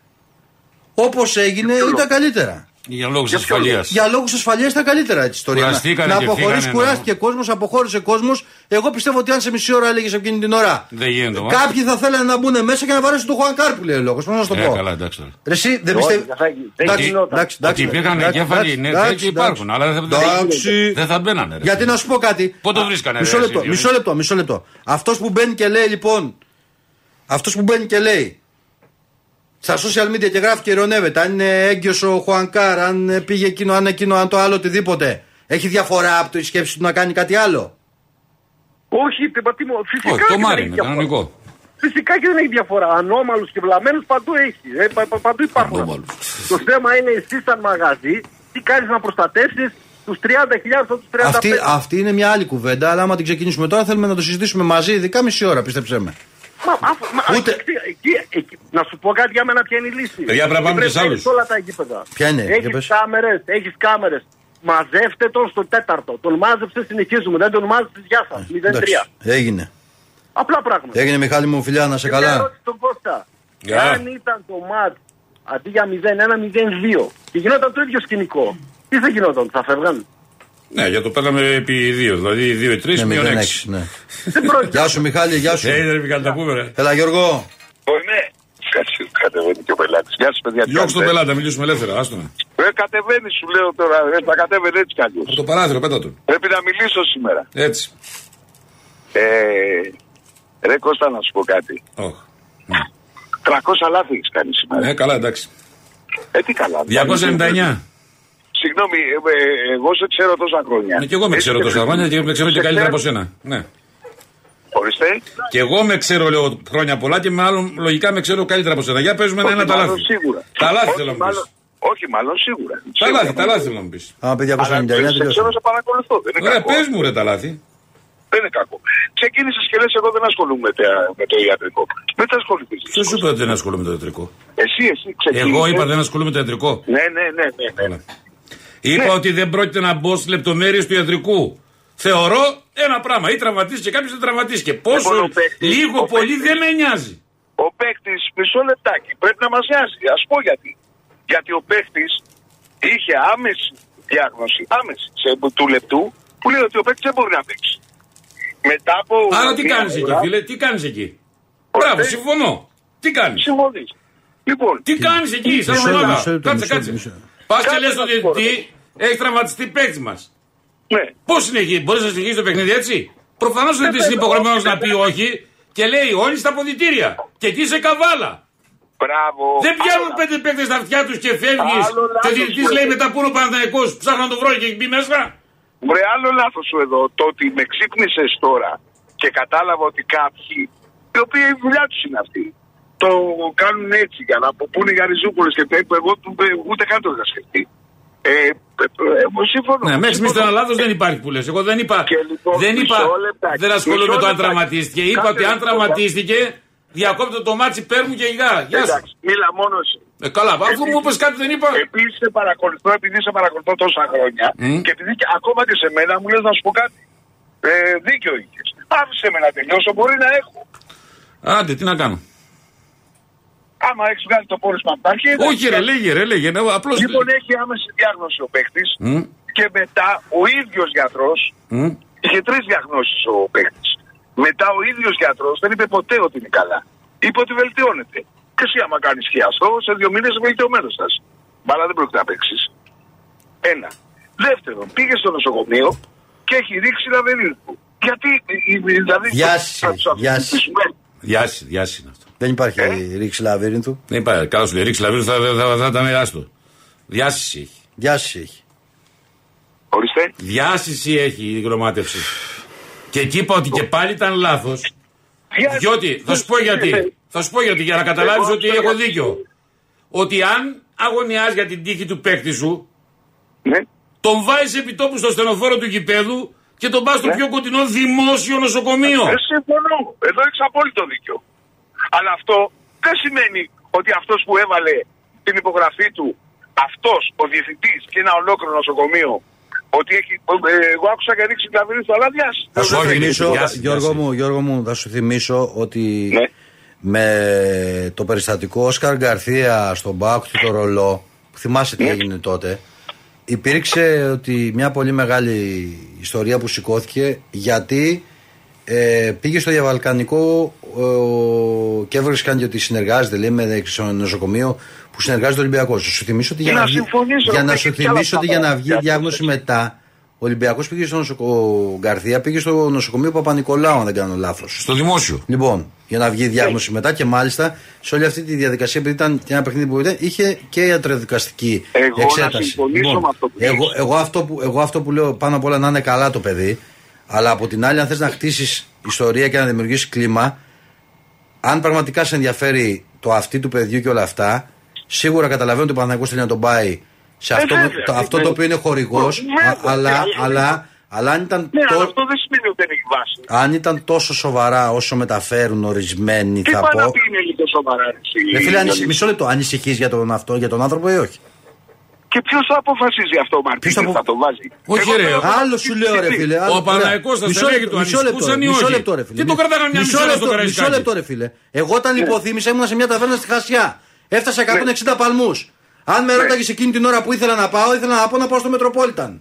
Όπως έγινε ήταν καλύτερα. Για λόγους Για ποιο ασφαλείας. Για λόγους ασφαλείας ήταν καλύτερα έτσι η ιστορία. Κουραστήκανε να και αποχωρήσει, φύγανε, κουράστηκε κόσμος, αποχώρησε κόσμος. Εγώ πιστεύω ότι αν σε μισή ώρα έλεγες εκείνη την ώρα. Δεν γίνεται, μα. Κάποιοι θα θέλανε να μπουν μέσα και να βαρέσουν τον Χουανκάρ που λέει ο λόγος. Πώς να σου το Ε, πω; καλά, εντάξει τώρα. Ρε, εσύ δεν Όχι, πιστεύει. δεν θα γίνει. Δεν γινόταν. Ότι υπήρχαν εγκέφαλοι, ναι, τέτοιοι υπάρχουν, αλλά δεν θα- Εντάξει. Δεν θα μπαίνανε. ρε. Γιατί να σου πω κάτι; Πότε το Α, βρίσκανε, Μισό ρε, λεπτό, εσύ, μισό λεπτό, μισό λεπτό. Αυτός που μπαίνει και λέει λοιπόν. Αυτός που μπαίνει και λέει. Στα social media και γράφει και ειρωνεύεται. Αν είναι έγκυος ο Χουανκάρ, αν ε, πήγε εκείνο, αν εκείνο, αν το άλλο οτιδήποτε. Έχει διαφορά από τη σκέψη του να κάνει κάτι άλλο; Όχι, πε- τι μου, φυσικά Όχι, και το δεν μάρι έχει είναι διαφορά. κανονικό. Φυσικά και δεν έχει διαφορά. Ανώμαλους και βλαμμένους παντού έχει. Ε, πα- πα- παντού υπάρχουν. Ανώμαλους. Το θέμα είναι εσύ σαν μαγαζί τι κάνεις να προστατεύσεις Τους 30.000 τους 35. Αυτή, αυτή είναι μια άλλη κουβέντα, αλλά άμα την ξεκινήσουμε τώρα θέλουμε να το συζητήσουμε μαζί, ειδικά μισή ώρα, πίστεψέ με. Μα, αφού- μα, Ούτε- εκεί- εκεί- εκεί- να σου πω κάτι για μένα ποια είναι η λύση. Παιδιά, πρέπει να πάμε Πρέπει και σε άλλους. έχεις όλα τα γήπεδα. Ποια είναι, για Έχεις πες. κάμερες, έχεις κάμερες. Μαζεύτε τον στο τέταρτο. Τον μάζεψε, συνεχίζουμε. Δεν τον μάζεψες, γεια σας. 0-3. Εντάξει, έγινε. Απλά πράγματα. Έγινε Μιχάλη μου, φιλιά, να σε Και μια καλά. ερώτηση στον Κώστα. Γεια. Αν ήταν το ματ αντί για 0-1, 0-2 και γινόταν το ίδιο σκηνικό, τι θα γινόταν, θα φεύγαν; Ναι, για το παίρναμε επί δύο. Δηλαδή 2 ή 3 Ναι, μείον 0-6, 6. ναι. Δεν πρόκειται. Γεια σου Μιχάλη, γεια σου. Ε, δεν Μιχάλη, τα πούμε, ρε. Έλα Γιώργο. Ναι. Κάτσε, κατεβαίνει και ο πελάτης. Γεια σα, παιδιά. τι Διώξτε τον κάνετε; πελάτη, να μιλήσουμε ελεύθερα. Άστο να. Ε, κατεβαίνει, σου λέω τώρα. Ε, θα κατέβαινε έτσι κι αλλιώς. Από το παράθυρο, πέτα τον. Πρέπει να μιλήσω σήμερα. Έτσι. Ε, ρε Κώστα, να σου πω κάτι. Όχ. 300 λάθη έχεις κάνει σήμερα. Ε, καλά, εντάξει. Ε, τι καλά. 299. Συγγνώμη, ε, ε, εγώ σε ξέρω τόσα χρόνια. Ναι, και εγώ με ξέρω Έτσι, τόσα χρόνια και με ξέρω και σε καλύτερα από ξέρω- σένα. Ναι. Ορίστε. Και εγώ με ξέρω, λέω, χρόνια πολλά και με άλλον λογικά με ξέρω καλύτερα από σένα. Για παίζουμε Όχι, ένα τα μάλλον λάθη. Σίγουρα. Τα λάθη Όχι, θέλω να μου πεις. μάλλον- Όχι, μάλλον σίγουρα. Τα Σίγουρα. λάθη, τα λάθη θέλω να μου πεις. Άμα πει Αλλά 299 σε ξέρω, τελειώσαμε. σε παρακολουθώ. Δεν είναι Ωραία, κακό. πες μου ρε τα λάθη. Δεν είναι κακό. Ξεκίνησες και λες: Εγώ δεν ασχολούμαι με, τα- με το ιατρικό. Δεν θα ασχοληθείς. Ποιος σου είπε ότι δεν ασχολούμαι με το ιατρικό; Εσύ, εσύ, ξεκίνησες. Εγώ είπα δεν ασχολούμαι με το ιατρικό. Ναι, ναι, ναι. ναι, ναι. Καλά. Είπα ότι δεν πρόκειται να μπω στις λεπτομέρειες του ιατρικού. Θεωρώ ένα πράγμα. Ή τραυματίστηκε κάποιος ή δεν τραυματίστηκε. Πόσο Λοιπόν, ο παίκτης- λίγο ο πολύ παίκτης- δεν με νοιάζει. Ο παίκτης, μισό λεπτάκι, πρέπει να μας νοιάζει. Α πω γιατί. Γιατί ο παίκτης είχε άμεση διάγνωση, άμεση σε, του λεπτού, που λέει ότι ο παίκτης δεν μπορεί να παίξει. Μετά από. Άρα τι μία κάνεις εκεί, ώρα- φίλε, τι κάνεις εκεί; Ο Μπράβο, παίκτης- συμφωνώ. Τι κάνεις; Συμφωνείς. Λοιπόν, Τι κάνεις εκεί, σαν μισό λεπτό, ομάδα; μισό λεπτό, Κάτσε, μισό κάτσε. Λεπτό. Πας και Κάτσε λες να στον σου πω. διαιτητή, έχεις τραυματιστεί παίκτης μας. ναι. Πώς είναι εκεί, μπορείς να συνεχίσεις το παιχνίδι έτσι; Προφανώς ο διαιτητή είναι υποχρεωμένος να πει όχι και λέει όλοι στα ποδητήρια. Και εκεί σε καβάλα. Μπράβο. Δεν πιάνουν Αλλά- πέντε παίκτες στα αυτιά τους και φεύγεις. Άλλο Και ο λάθος διαιτητή που λέει έκανε. μετά που είναι ο Παναθυναϊκό, ψάχνω να το βρω και έχει μπει μέσα. Βρε άλλο λάθος σου εδώ. Το ότι με ξύπνησες τώρα και κατάλαβα ότι κάποιοι, οι οποίοι η δουλειά τους είναι αυτή, το κάνουν έτσι για να πούνε για ριζούπολε και τέτοια. Εγώ του- ε, ούτε καν το είχα σκεφτεί. Ε, ε, ε, εγώ σύμφωνο. Ναι, μέχρι στιγμής το Σύμφωνο. ένα λάθος δεν υπάρχει που λες. Εγώ δεν είπα. Και λοιπόν, δεν είπα. μισό λεπτάκι, Δεν ασχολούμαι με μισό το αν λεπτάκι. τραυματίστηκε. Είπα Κάθε ότι αν λεπτό. τραυματίστηκε, διακόπτω το μάτσι, παίρνουν και γεια. Γεια σου. Εντάξει, μίλα μόνος εσύ. Ε, καλά, αφού μου είπες κάτι δεν είπα. Επίσης σε παρακολουθώ, επειδή σε παρακολουθώ τόσα χρόνια Μμ. και επειδή και ακόμα και σε μένα μου λες να σου πω κάτι. Ε, δίκιο είχες. Άφησε με να τελειώσω, μπορεί να έχω. Άντε, τι να κάνω. Άμα έχεις βγάλει το πόρισμα από την αρχή. Όχι, ρε, λέγε, ρε, λέγε. Ναι, απλώς. Λοιπόν, έχει άμεση διάγνωση ο παίχτης και μετά ο ίδιος γιατρός. Είχε τρεις διαγνώσεις ο παίχτης. Μετά ο ίδιος γιατρός δεν είπε ποτέ ότι είναι καλά. Είπε ότι βελτιώνεται. Και εσύ, άμα κάνεις χιαστό, σε δύο μήνες βελτιωμένος θα είσαι. Μπαλά δεν πρόκειται να παίξεις. Ένα. Δεύτερον, πήγε στο νοσοκομείο και έχει ρίξει λαβερίνου. Γιατί, ε, ε, δηλαδή. Διάσηση, θα τους διάσηση. αφήσουμε. Διάση, διάση είναι αυτό. Δεν υπάρχει Ε; ρήξη λαβύρινθου. Δεν υπάρχει. Καλά σου λέει, ρίξει λαβύρου θα, θα, θα, θα ήταν άστο. Διάσηση έχει. Διάσηση έχει. Ορίστε. Διάσηση έχει η γραμμάτευση. Και εκεί είπα ότι και πάλι ήταν λάθος. Διότι, θα σου πω γιατί. Θα σου πω γιατί, για να καταλάβεις ότι έχω δίκιο. Ότι αν αγωνιάζει για την τύχη του παίκτη σου, Ναι. τον βάζεις επί τόπου στο στενοφόρο του γηπέδου και τον πας στο Ναι. πιο κοντινό δημόσιο νοσοκομείο. Ε, συμφωνώ. Εδώ έχεις απόλυτο δίκιο. Αλλά αυτό δεν σημαίνει ότι αυτός που έβαλε την υπογραφή του, αυτός ο διευθυντής και ένα ολόκληρο νοσοκομείο, ότι έχει. ε, εγώ άκουσα και ρίξει κλαβίρι στο αλάδιας. Θα σου Όχι, θυμίσω, διάσηση, Γιώργο διάσηση. μου, Γιώργο μου, θα σου θυμίσω ότι Ναι. με το περιστατικό Όσκαρ Γκαρθία στον Πάοκ και το ρολό, που θυμάσαι Ναι. τι έγινε τότε, υπήρξε ότι μια πολύ μεγάλη ιστορία που σηκώθηκε γιατί ε, πήγε στο διαβαλκανικό ε, και έβρισκαν και ότι συνεργάζεται λέει, με στο νοσοκομείο που συνεργάζεται ο Ολυμπιακός. Σου θυμίσω ότι για Να να, βγει, συμφωνήσω, για να έχει σου και άλλα θυμίσω ότι για να πράγματα. βγει διάγνωση μετά, ο Ολυμπιακός πήγε στο νοσοκομείο. Ο Γκαρθία πήγε στο νοσοκομείο Παπα-Νικολάου, αν δεν κάνω λάθος. Στο δημόσιο. Λοιπόν, για να βγει διάγνωση μετά και μάλιστα σε όλη αυτή τη διαδικασία, επειδή ήταν και ένα παιχνίδι που ήταν, είχε και ιατροδικαστική Εγώ να εξέταση. Λοιπόν, συμφωνήσω με αυτό που εγώ, λες. εγώ, αυτό που, εγώ αυτό που λέω πάνω απ' όλα να είναι καλά το παιδί, αλλά από την άλλη, αν θες να χτίσεις ιστορία και να δημιουργήσεις κλίμα, αν πραγματικά σε ενδιαφέρει το αυτή του παιδιού και όλα αυτά, σίγουρα καταλαβαίνω ότι ο Παναγιώτο θέλει να τον πάει σε αυτό, Ε, το- βέβαια. το, αυτό το οποίο είναι χορηγός, Βέβαια. αλλά, Ε, αλλά, αλλά αν ήταν, Ναι, το- αλλά αυτό δεν σημαίνει ότι δεν έχει βάση. αν ήταν τόσο σοβαρά όσο μεταφέρουν ορισμένοι, Τι θα πάει να πω. πει είναι λίγο σοβαρά. εσύ, Ρε φίλε, ανησυχ- Γιάννη. μισό λεπτό, ανησυχείς για τον αυτό, για τον άνθρωπο ή όχι; Και ποιος θα αποφασίζει αυτό, Μαρτίνε, Ποιος θα απο- θα το βάζει; Όχι, Εγώ ρε. θέλω να Άλλο το σου λέω, ρε συζητήσει. φίλε. άλλο- Ο Παναθηναϊκός θα Μισό στελέχη λεπτό, του μισό λεπτό, ανησυχούσαν ή μισό όχι; λεπτό, ρε φίλε. Τι το κρατάγανε μια Μισό μισή ώρα στο λεπτό, Καραϊσκάκι. Μισό λεπτό, ρε φίλε. Εγώ όταν υποθύμησα ήμουν σε μια ταβέρνα στη Χασιά. Έφτασα 160 παλμούς. Αν με ρώταγες εκείνη την ώρα που ήθελα να πάω, ήθελα να πω να πάω στο Μετροπόλιταν.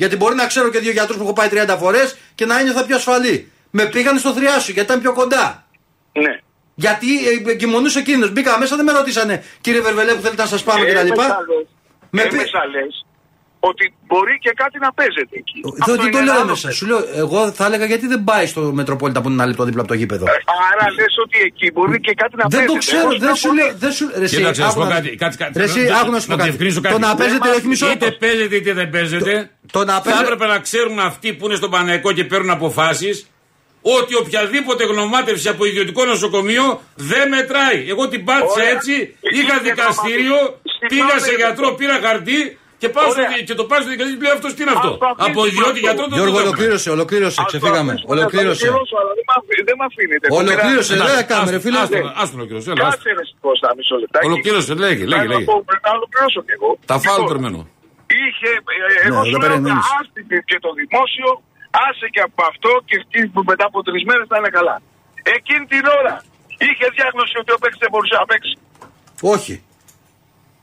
Γιατί μπορεί να ξέρω και δύο γιατρούς που έχω πάει 30 φορές και να ένιωθα πιο ασφαλή. Με πήγανε στο θριάσιο γιατί ήταν πιο κοντά. Ναι. Γιατί ε, εγκυμονούσε εκείνος. Μπήκα μέσα, δεν με ρωτήσανε κύριε Βερβελέ που θέλετε να σας πάμε κτλ. Έμεσα λες- Με πει- έμεσα λες ότι μπορεί και κάτι να παίζεται εκεί. Το, Αυτό τι είναι το ένα λέω άλλο μέσα. θέμα. Σου λέω, εγώ θα έλεγα γιατί δεν πάει στο Μετροπόλιτα που είναι ένα λεπτό δίπλα από το γήπεδο. Άρα λες ότι εκεί μπορεί και κάτι να Δεν παίζεται. το ξέρω, Εγώ δεν στην σου λέω. απολύτω. Δεν σου, ρε, εσύ, Κοίταξε, να σου άκου πω να- κάτι. κάτι, κάτι Ρε, εσύ, να- άκου να σου πω να κάτι. διευκρινίσω Το κάτι. να παίζεται, όχι μισό Είτε λεπτό. παίζεται είτε δεν παίζεται. το να Θα παίζεται- έπρεπε να ξέρουν αυτοί που είναι στον Παναϊκό και παίρνουν αποφάσεις ότι οποιαδήποτε γνωμάτευση από ιδιωτικό νοσοκομείο δεν μετράει. Εγώ την πάτησα Ωραία. έτσι, Εκεί είχα είναι δικαστήριο, γνωμάτευση. Πήγα σε Συγγνώμη, γιατρό, ρε. πήρα χαρτί και, πάω στο, Ωραία. δι- και το πάω στο δικαστήριο και λέει αυτός τι είναι αυτό; Αυτό αφήνει Από το ιδιώτη αυτό. γιατρό το Γιώργο, το έκανα. ολοκλήρωσε, ολοκλήρωσε, Ας το ξεφύγαμε. αφήσουμε, θα το Ολοκλήρωσε. ολοκληρώσω, αλλά δεν μ' αφ- Δεν με αφήνετε. Ολοκλήρωσε, Εντάξει, δεν έκαμε, ρε φίλε. άστο, άστο, ολοκλήρωσε, έλα, άστο. Κάτσε ρε Κώστα, μισό λεπτάκι. Ολοκλήρωσε, λέγε, λέγε, Θέλω να λέγε. πω, Πρέπει να ολοκληρώσω κι εγώ. Τα φάουλ Λοιπόν, περιμένω. Είχε, ε, εγώ Ναι, σου δεν λέω περιμένεις. άστι και το δημόσιο, άσε και από αυτό και εκεί που μετά από τρεις μέρες θα είναι καλά. Εκείνη την ώρα είχε διάγνωση ότι ο παίκτης δεν μπορούσε να παίξει. Όχι.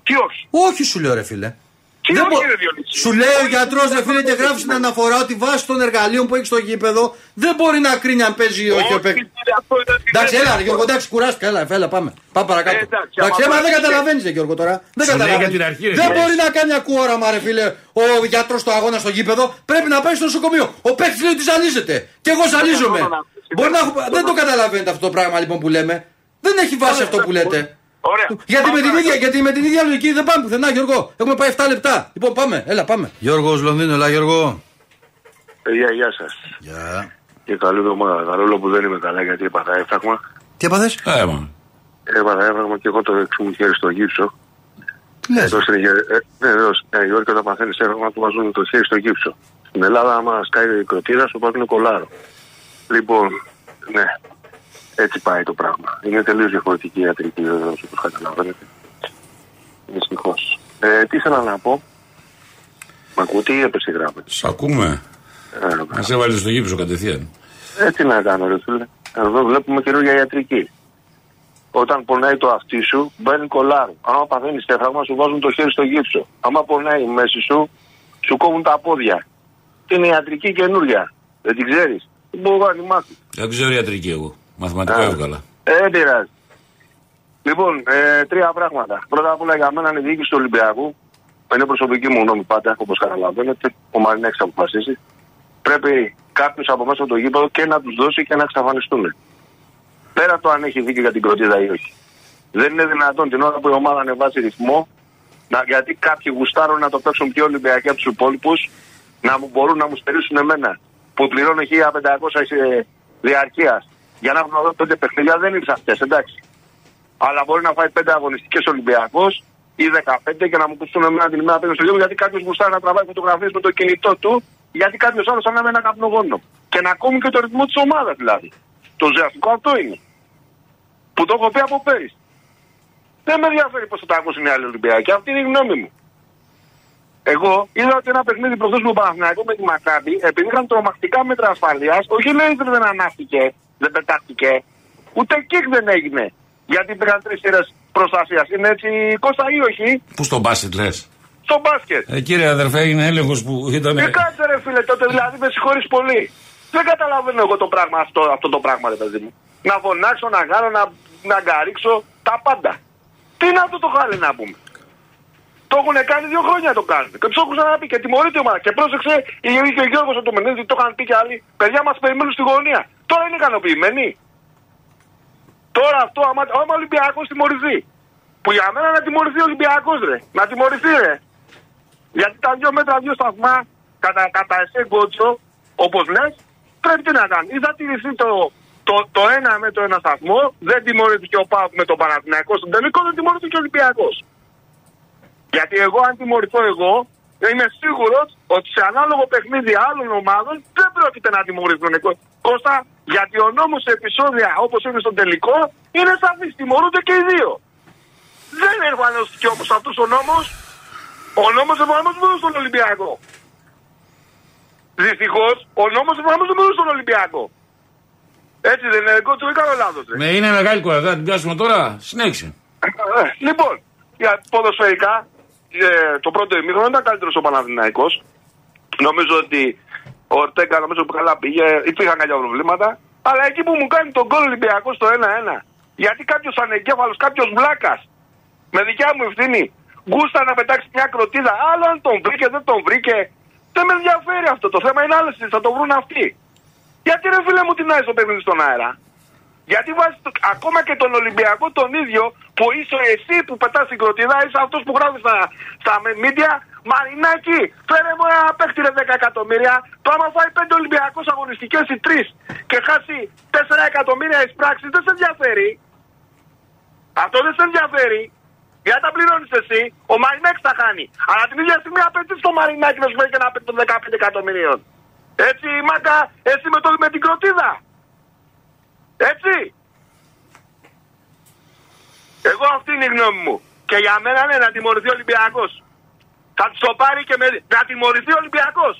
Τι όχι. Όχι σου λέω, ρε φίλε. Τι Δεν όχι, μπο- ρε Διονύση. Σου λέει ο Όχι, γιατρός, δεν ρε φίλε, και μπορεί γράφεις να στην αναφορά ότι βάσει των εργαλείων που έχει στο γήπεδο δεν μπορεί να κρίνει αν παίζει ή όχι ο παίκτη. κύριε, αυτό ήταν την Εντάξει, έλα, δεύτερη ρε, Γιώργο, εντάξει, κουράστηκα. Έλα, έλα, πάμε. Πάμε παρακάτω. Ε, εντάξει, Εντάξει, άμα έμα δεν πρέπει- καταλαβαίνεις, Γιώργο τώρα. Δεν Σου λέει καταλαβαίνεις. για την αρχή, ρε, Δεν φίλε. μπορεί να κάνει ακούωραμα, ρε φίλε, ο γιατρός στο αγώνα στο γήπεδο. Πρέπει να πάει στο νοσοκομείο. Ο παίκτης λέει ότι ζαλίζεται. Και εγώ ζαλίζομαι. θέλω να- Μπορεί να έχω- Δεν το καταλαβαίνετε αυτό το πράγμα λοιπόν που λέμε. Δεν έχει βάση αυτό που λέτε. Ωραία. Γιατί με, Πάμε την ίδια, παρακάτω. γιατί με την ίδια λογική δεν πάμε πουθενά, Γιώργο. Έχουμε πάει 7 λεπτά. Λοιπόν, πάμε. Έλα, πάμε. Γιώργος Λονδίνο, έλα, Γιώργο. Παιδιά, γεια σας. Γεια. Και καλή εβδομάδα. Παρόλο που δεν είμαι καλά γιατί έπαθα έφταγμα. Τι έπαθες, Ε, μα. Έπαθα έφταγμα και εγώ το δεξί μου χέρι στο γύψο. τι λες; Εδώ στην Αιγε- ε, ναι, εδώ στην Νέα Υόρκη όταν παθαίνεις έφταγμα του βάζουν το χέρι στο γύψο. Στην Ελλάδα, άμα σκάει η κροτήρα, σου βάζουν κολάρο. Λοιπόν, ναι. Έτσι πάει το πράγμα. Είναι τελείως διαφορετική η ιατρική βεβαίως όπως καταλαβαίνετε. Δυστυχώς. Ε, τι ήθελα να πω. Μ' ακούτε ή έπεσε η γράμμα; Σ' ακούμε. Ε, Μα έβαλε στο γύψο κατευθείαν. Ε, τι να κάνω, ρε φίλε. Εδώ βλέπουμε καινούργια ιατρική. Όταν πονάει το αυτί σου, μπαίνει κολάρο. Άμα παθαίνεις στέφραγμα, σου βάζουν το χέρι στο γύψο. Άμα πονάει η μέση σου, σου κόβουν τα πόδια. Τι είναι ιατρική καινούργια. Δεν την ξέρεις. Δεν μπορώ να τη μάθει. Δεν ξέρω ιατρική εγώ. Μαθηματικό Α. έβγαλα. Ε, δεν πειράζει. Λοιπόν, ε, τρία πράγματα. Πρώτα απ' όλα για μένα είναι η διοίκηση του Ολυμπιακού. Είναι προσωπική μου γνώμη πάντα, όπως καταλαβαίνετε. Ο Μαρινέξ αποφασίσει. Πρέπει κάποιος από μέσα από το γήπεδο και να τους δώσει και να εξαφανιστούν. Πέρα το αν έχει δίκιο για την κροτίδα ή όχι. Δεν είναι δυνατόν την ώρα που η ομάδα ανεβάζει ρυθμό, να, γιατί κάποιοι γουστάρουν να το παίξουν πιο Ολυμπιακοί από τους υπόλοιπους, να μου μπορούν να μου στερήσουν εμένα που πληρώνω 1500 ε, διαρκείας για να έχουν εδώ πέντε παιχνίδια. Δεν είναι αυτές, εντάξει. Αλλά μπορεί να φάει πέντε αγωνιστικές Ολυμπιακός ή 15 και να μου κουστούν εμένα την ημέρα πέντε στο λίγο γιατί κάποιος γουστάρει να τραβάει φωτογραφίες με το κινητό του, γιατί κάποιος άλλος ανάβει ένα καπνογόνο. Και να ακόμη και το ρυθμό της ομάδας δηλαδή. Το ζεαστικό αυτό είναι. Που το έχω πει από πέρυσι. Δεν με ενδιαφέρει πώ θα τα ακούσουν οι άλλοι Ολυμπιακοί. Αυτή είναι η γνώμη μου. Εγώ είδα ότι ένα παιχνίδι προχθές με τον Παναθηναϊκό με τη Μακάμπη, επειδή είχαν τρομακτικά μέτρα ασφαλείας, όχι λέει ότι δεν ανάφηκε, δεν πετάχτηκε, ούτε κικ δεν έγινε. Γιατί υπήρχαν τρει σειρέ προστασίας. Είναι έτσι Κώστα ή όχι, Πού στον μπάσκετ λες; στο μπάσκετ. Ε, κύριε αδερφέ, είναι έλεγχος που ήταν. Και κάτσε ρε φίλε τότε, δηλαδή με συγχωρείς πολύ. Δεν καταλαβαίνω εγώ το πράγμα αυτό, αυτό το πράγμα ρε παιδί μου. Να φωνάξω, να κάνω, να, να γκαρίξω, τα πάντα. Τι είναι αυτό το χάλι να πούμε. Το έχουν κάνει δύο χρόνια το κάνουν. Και τους έχω ξαναπεί και τιμωρείται η ομάδα. Και πρόσεξε, η και ο Γιώργος ο Μενέζη, το είχαν πει και άλλοι. Παιδιά μας περιμένουν στη γωνία. Τώρα είναι ικανοποιημένοι. Τώρα αυτό, άμα, άμα ο Ολυμπιακός τιμωρηθεί. Που για μένα να τιμωρηθεί ο Ολυμπιακός, ρε. Να τιμωρηθεί, ρε. Γιατί τα δύο μέτρα, δύο σταθμά, κατά, κατά εσέ γκότσο, όπως λες, πρέπει τι να κάνει. Ή θα τηρηθεί το, το, το ένα με το ένα σταθμό, δεν τιμωρήθηκε ο Πάουκ με τον Παναθηναϊκό στον τελικό, δεν τιμωρήθηκε και ο Ολυμπιακός. Γιατί εγώ, αν τιμωρηθώ εγώ, είμαι σίγουρος ότι σε ανάλογο παιχνίδι άλλων ομάδων δεν πρόκειται να τιμωρηθούν. Κώστα, γιατί ο νόμος σε επεισόδια όπως είναι στον τελικό είναι σαφής. Τιμωρούνται και οι δύο. Δεν εφαρμόστηκε όμω αυτός ο νόμος. Ο νόμος εφαρμόζεται μόνο στον Ολυμπιακό. Δυστυχώς, ο νόμος εφαρμόζεται μόνο στον Ολυμπιακό. Έτσι δεν είναι, εγώ του έκανα λάθος. Με είναι μεγάλη κουβέντα, θα την πιάσουμε τώρα. Συνέχισε. λοιπόν, για ποδοσφαιρικά, ε, το πρώτο ημίχρονο ήταν καλύτερος ο Παναθηναϊκός. Νομίζω ότι ο Ορτέγκα νομίζω που καλά πήγε, υπήρχαν κάποια προβλήματα. Αλλά εκεί που μου κάνει τον γκολ Ολυμπιακός στο 1-1, γιατί κάποιος ανεγκέφαλο, κάποιος βλάκας, με δικιά μου ευθύνη, γκούστα να πετάξει μια κροτίδα. Άλλο αν τον βρήκε, δεν τον βρήκε. Δεν με ενδιαφέρει αυτό. Το θέμα είναι άλλο, θα το βρουν αυτοί. Γιατί ρε φίλε μου την στο παιχνίδι στον αέρα; Γιατί βάζεις ακόμα και τον Ολυμπιακό τον ίδιο που είσαι εσύ που πετάς την κροτίδα, είσαι αυτός που γράφεις στα, στα μίντια. Μαρινάκι, φέρε μου ένα παίχτη ρε 10 εκατομμύρια. Το άμα φάει 5 Ολυμπιακούς αγωνιστικές ή 3 και χάσει 4 εκατομμύρια εις πράξη, δεν σε ενδιαφέρει. Αυτό δεν σε ενδιαφέρει. Γιατί τα πληρώνεις εσύ, ο Μαρινάκης θα χάνει. Αλλά την ίδια στιγμή απαιτείς το Μαρινάκι να σου φέρει και ένα παίχτη των 15 εκατομμυρίων. Έτσι, μάκα, εσύ με, το, με την κροτίδα. Έτσι. Εγώ αυτή είναι η γνώμη μου. Και για μένα είναι να τιμωρηθεί ο Ολυμπιακός. Θα του το πάρει και με. Να τιμωρηθεί ο Ολυμπιακός.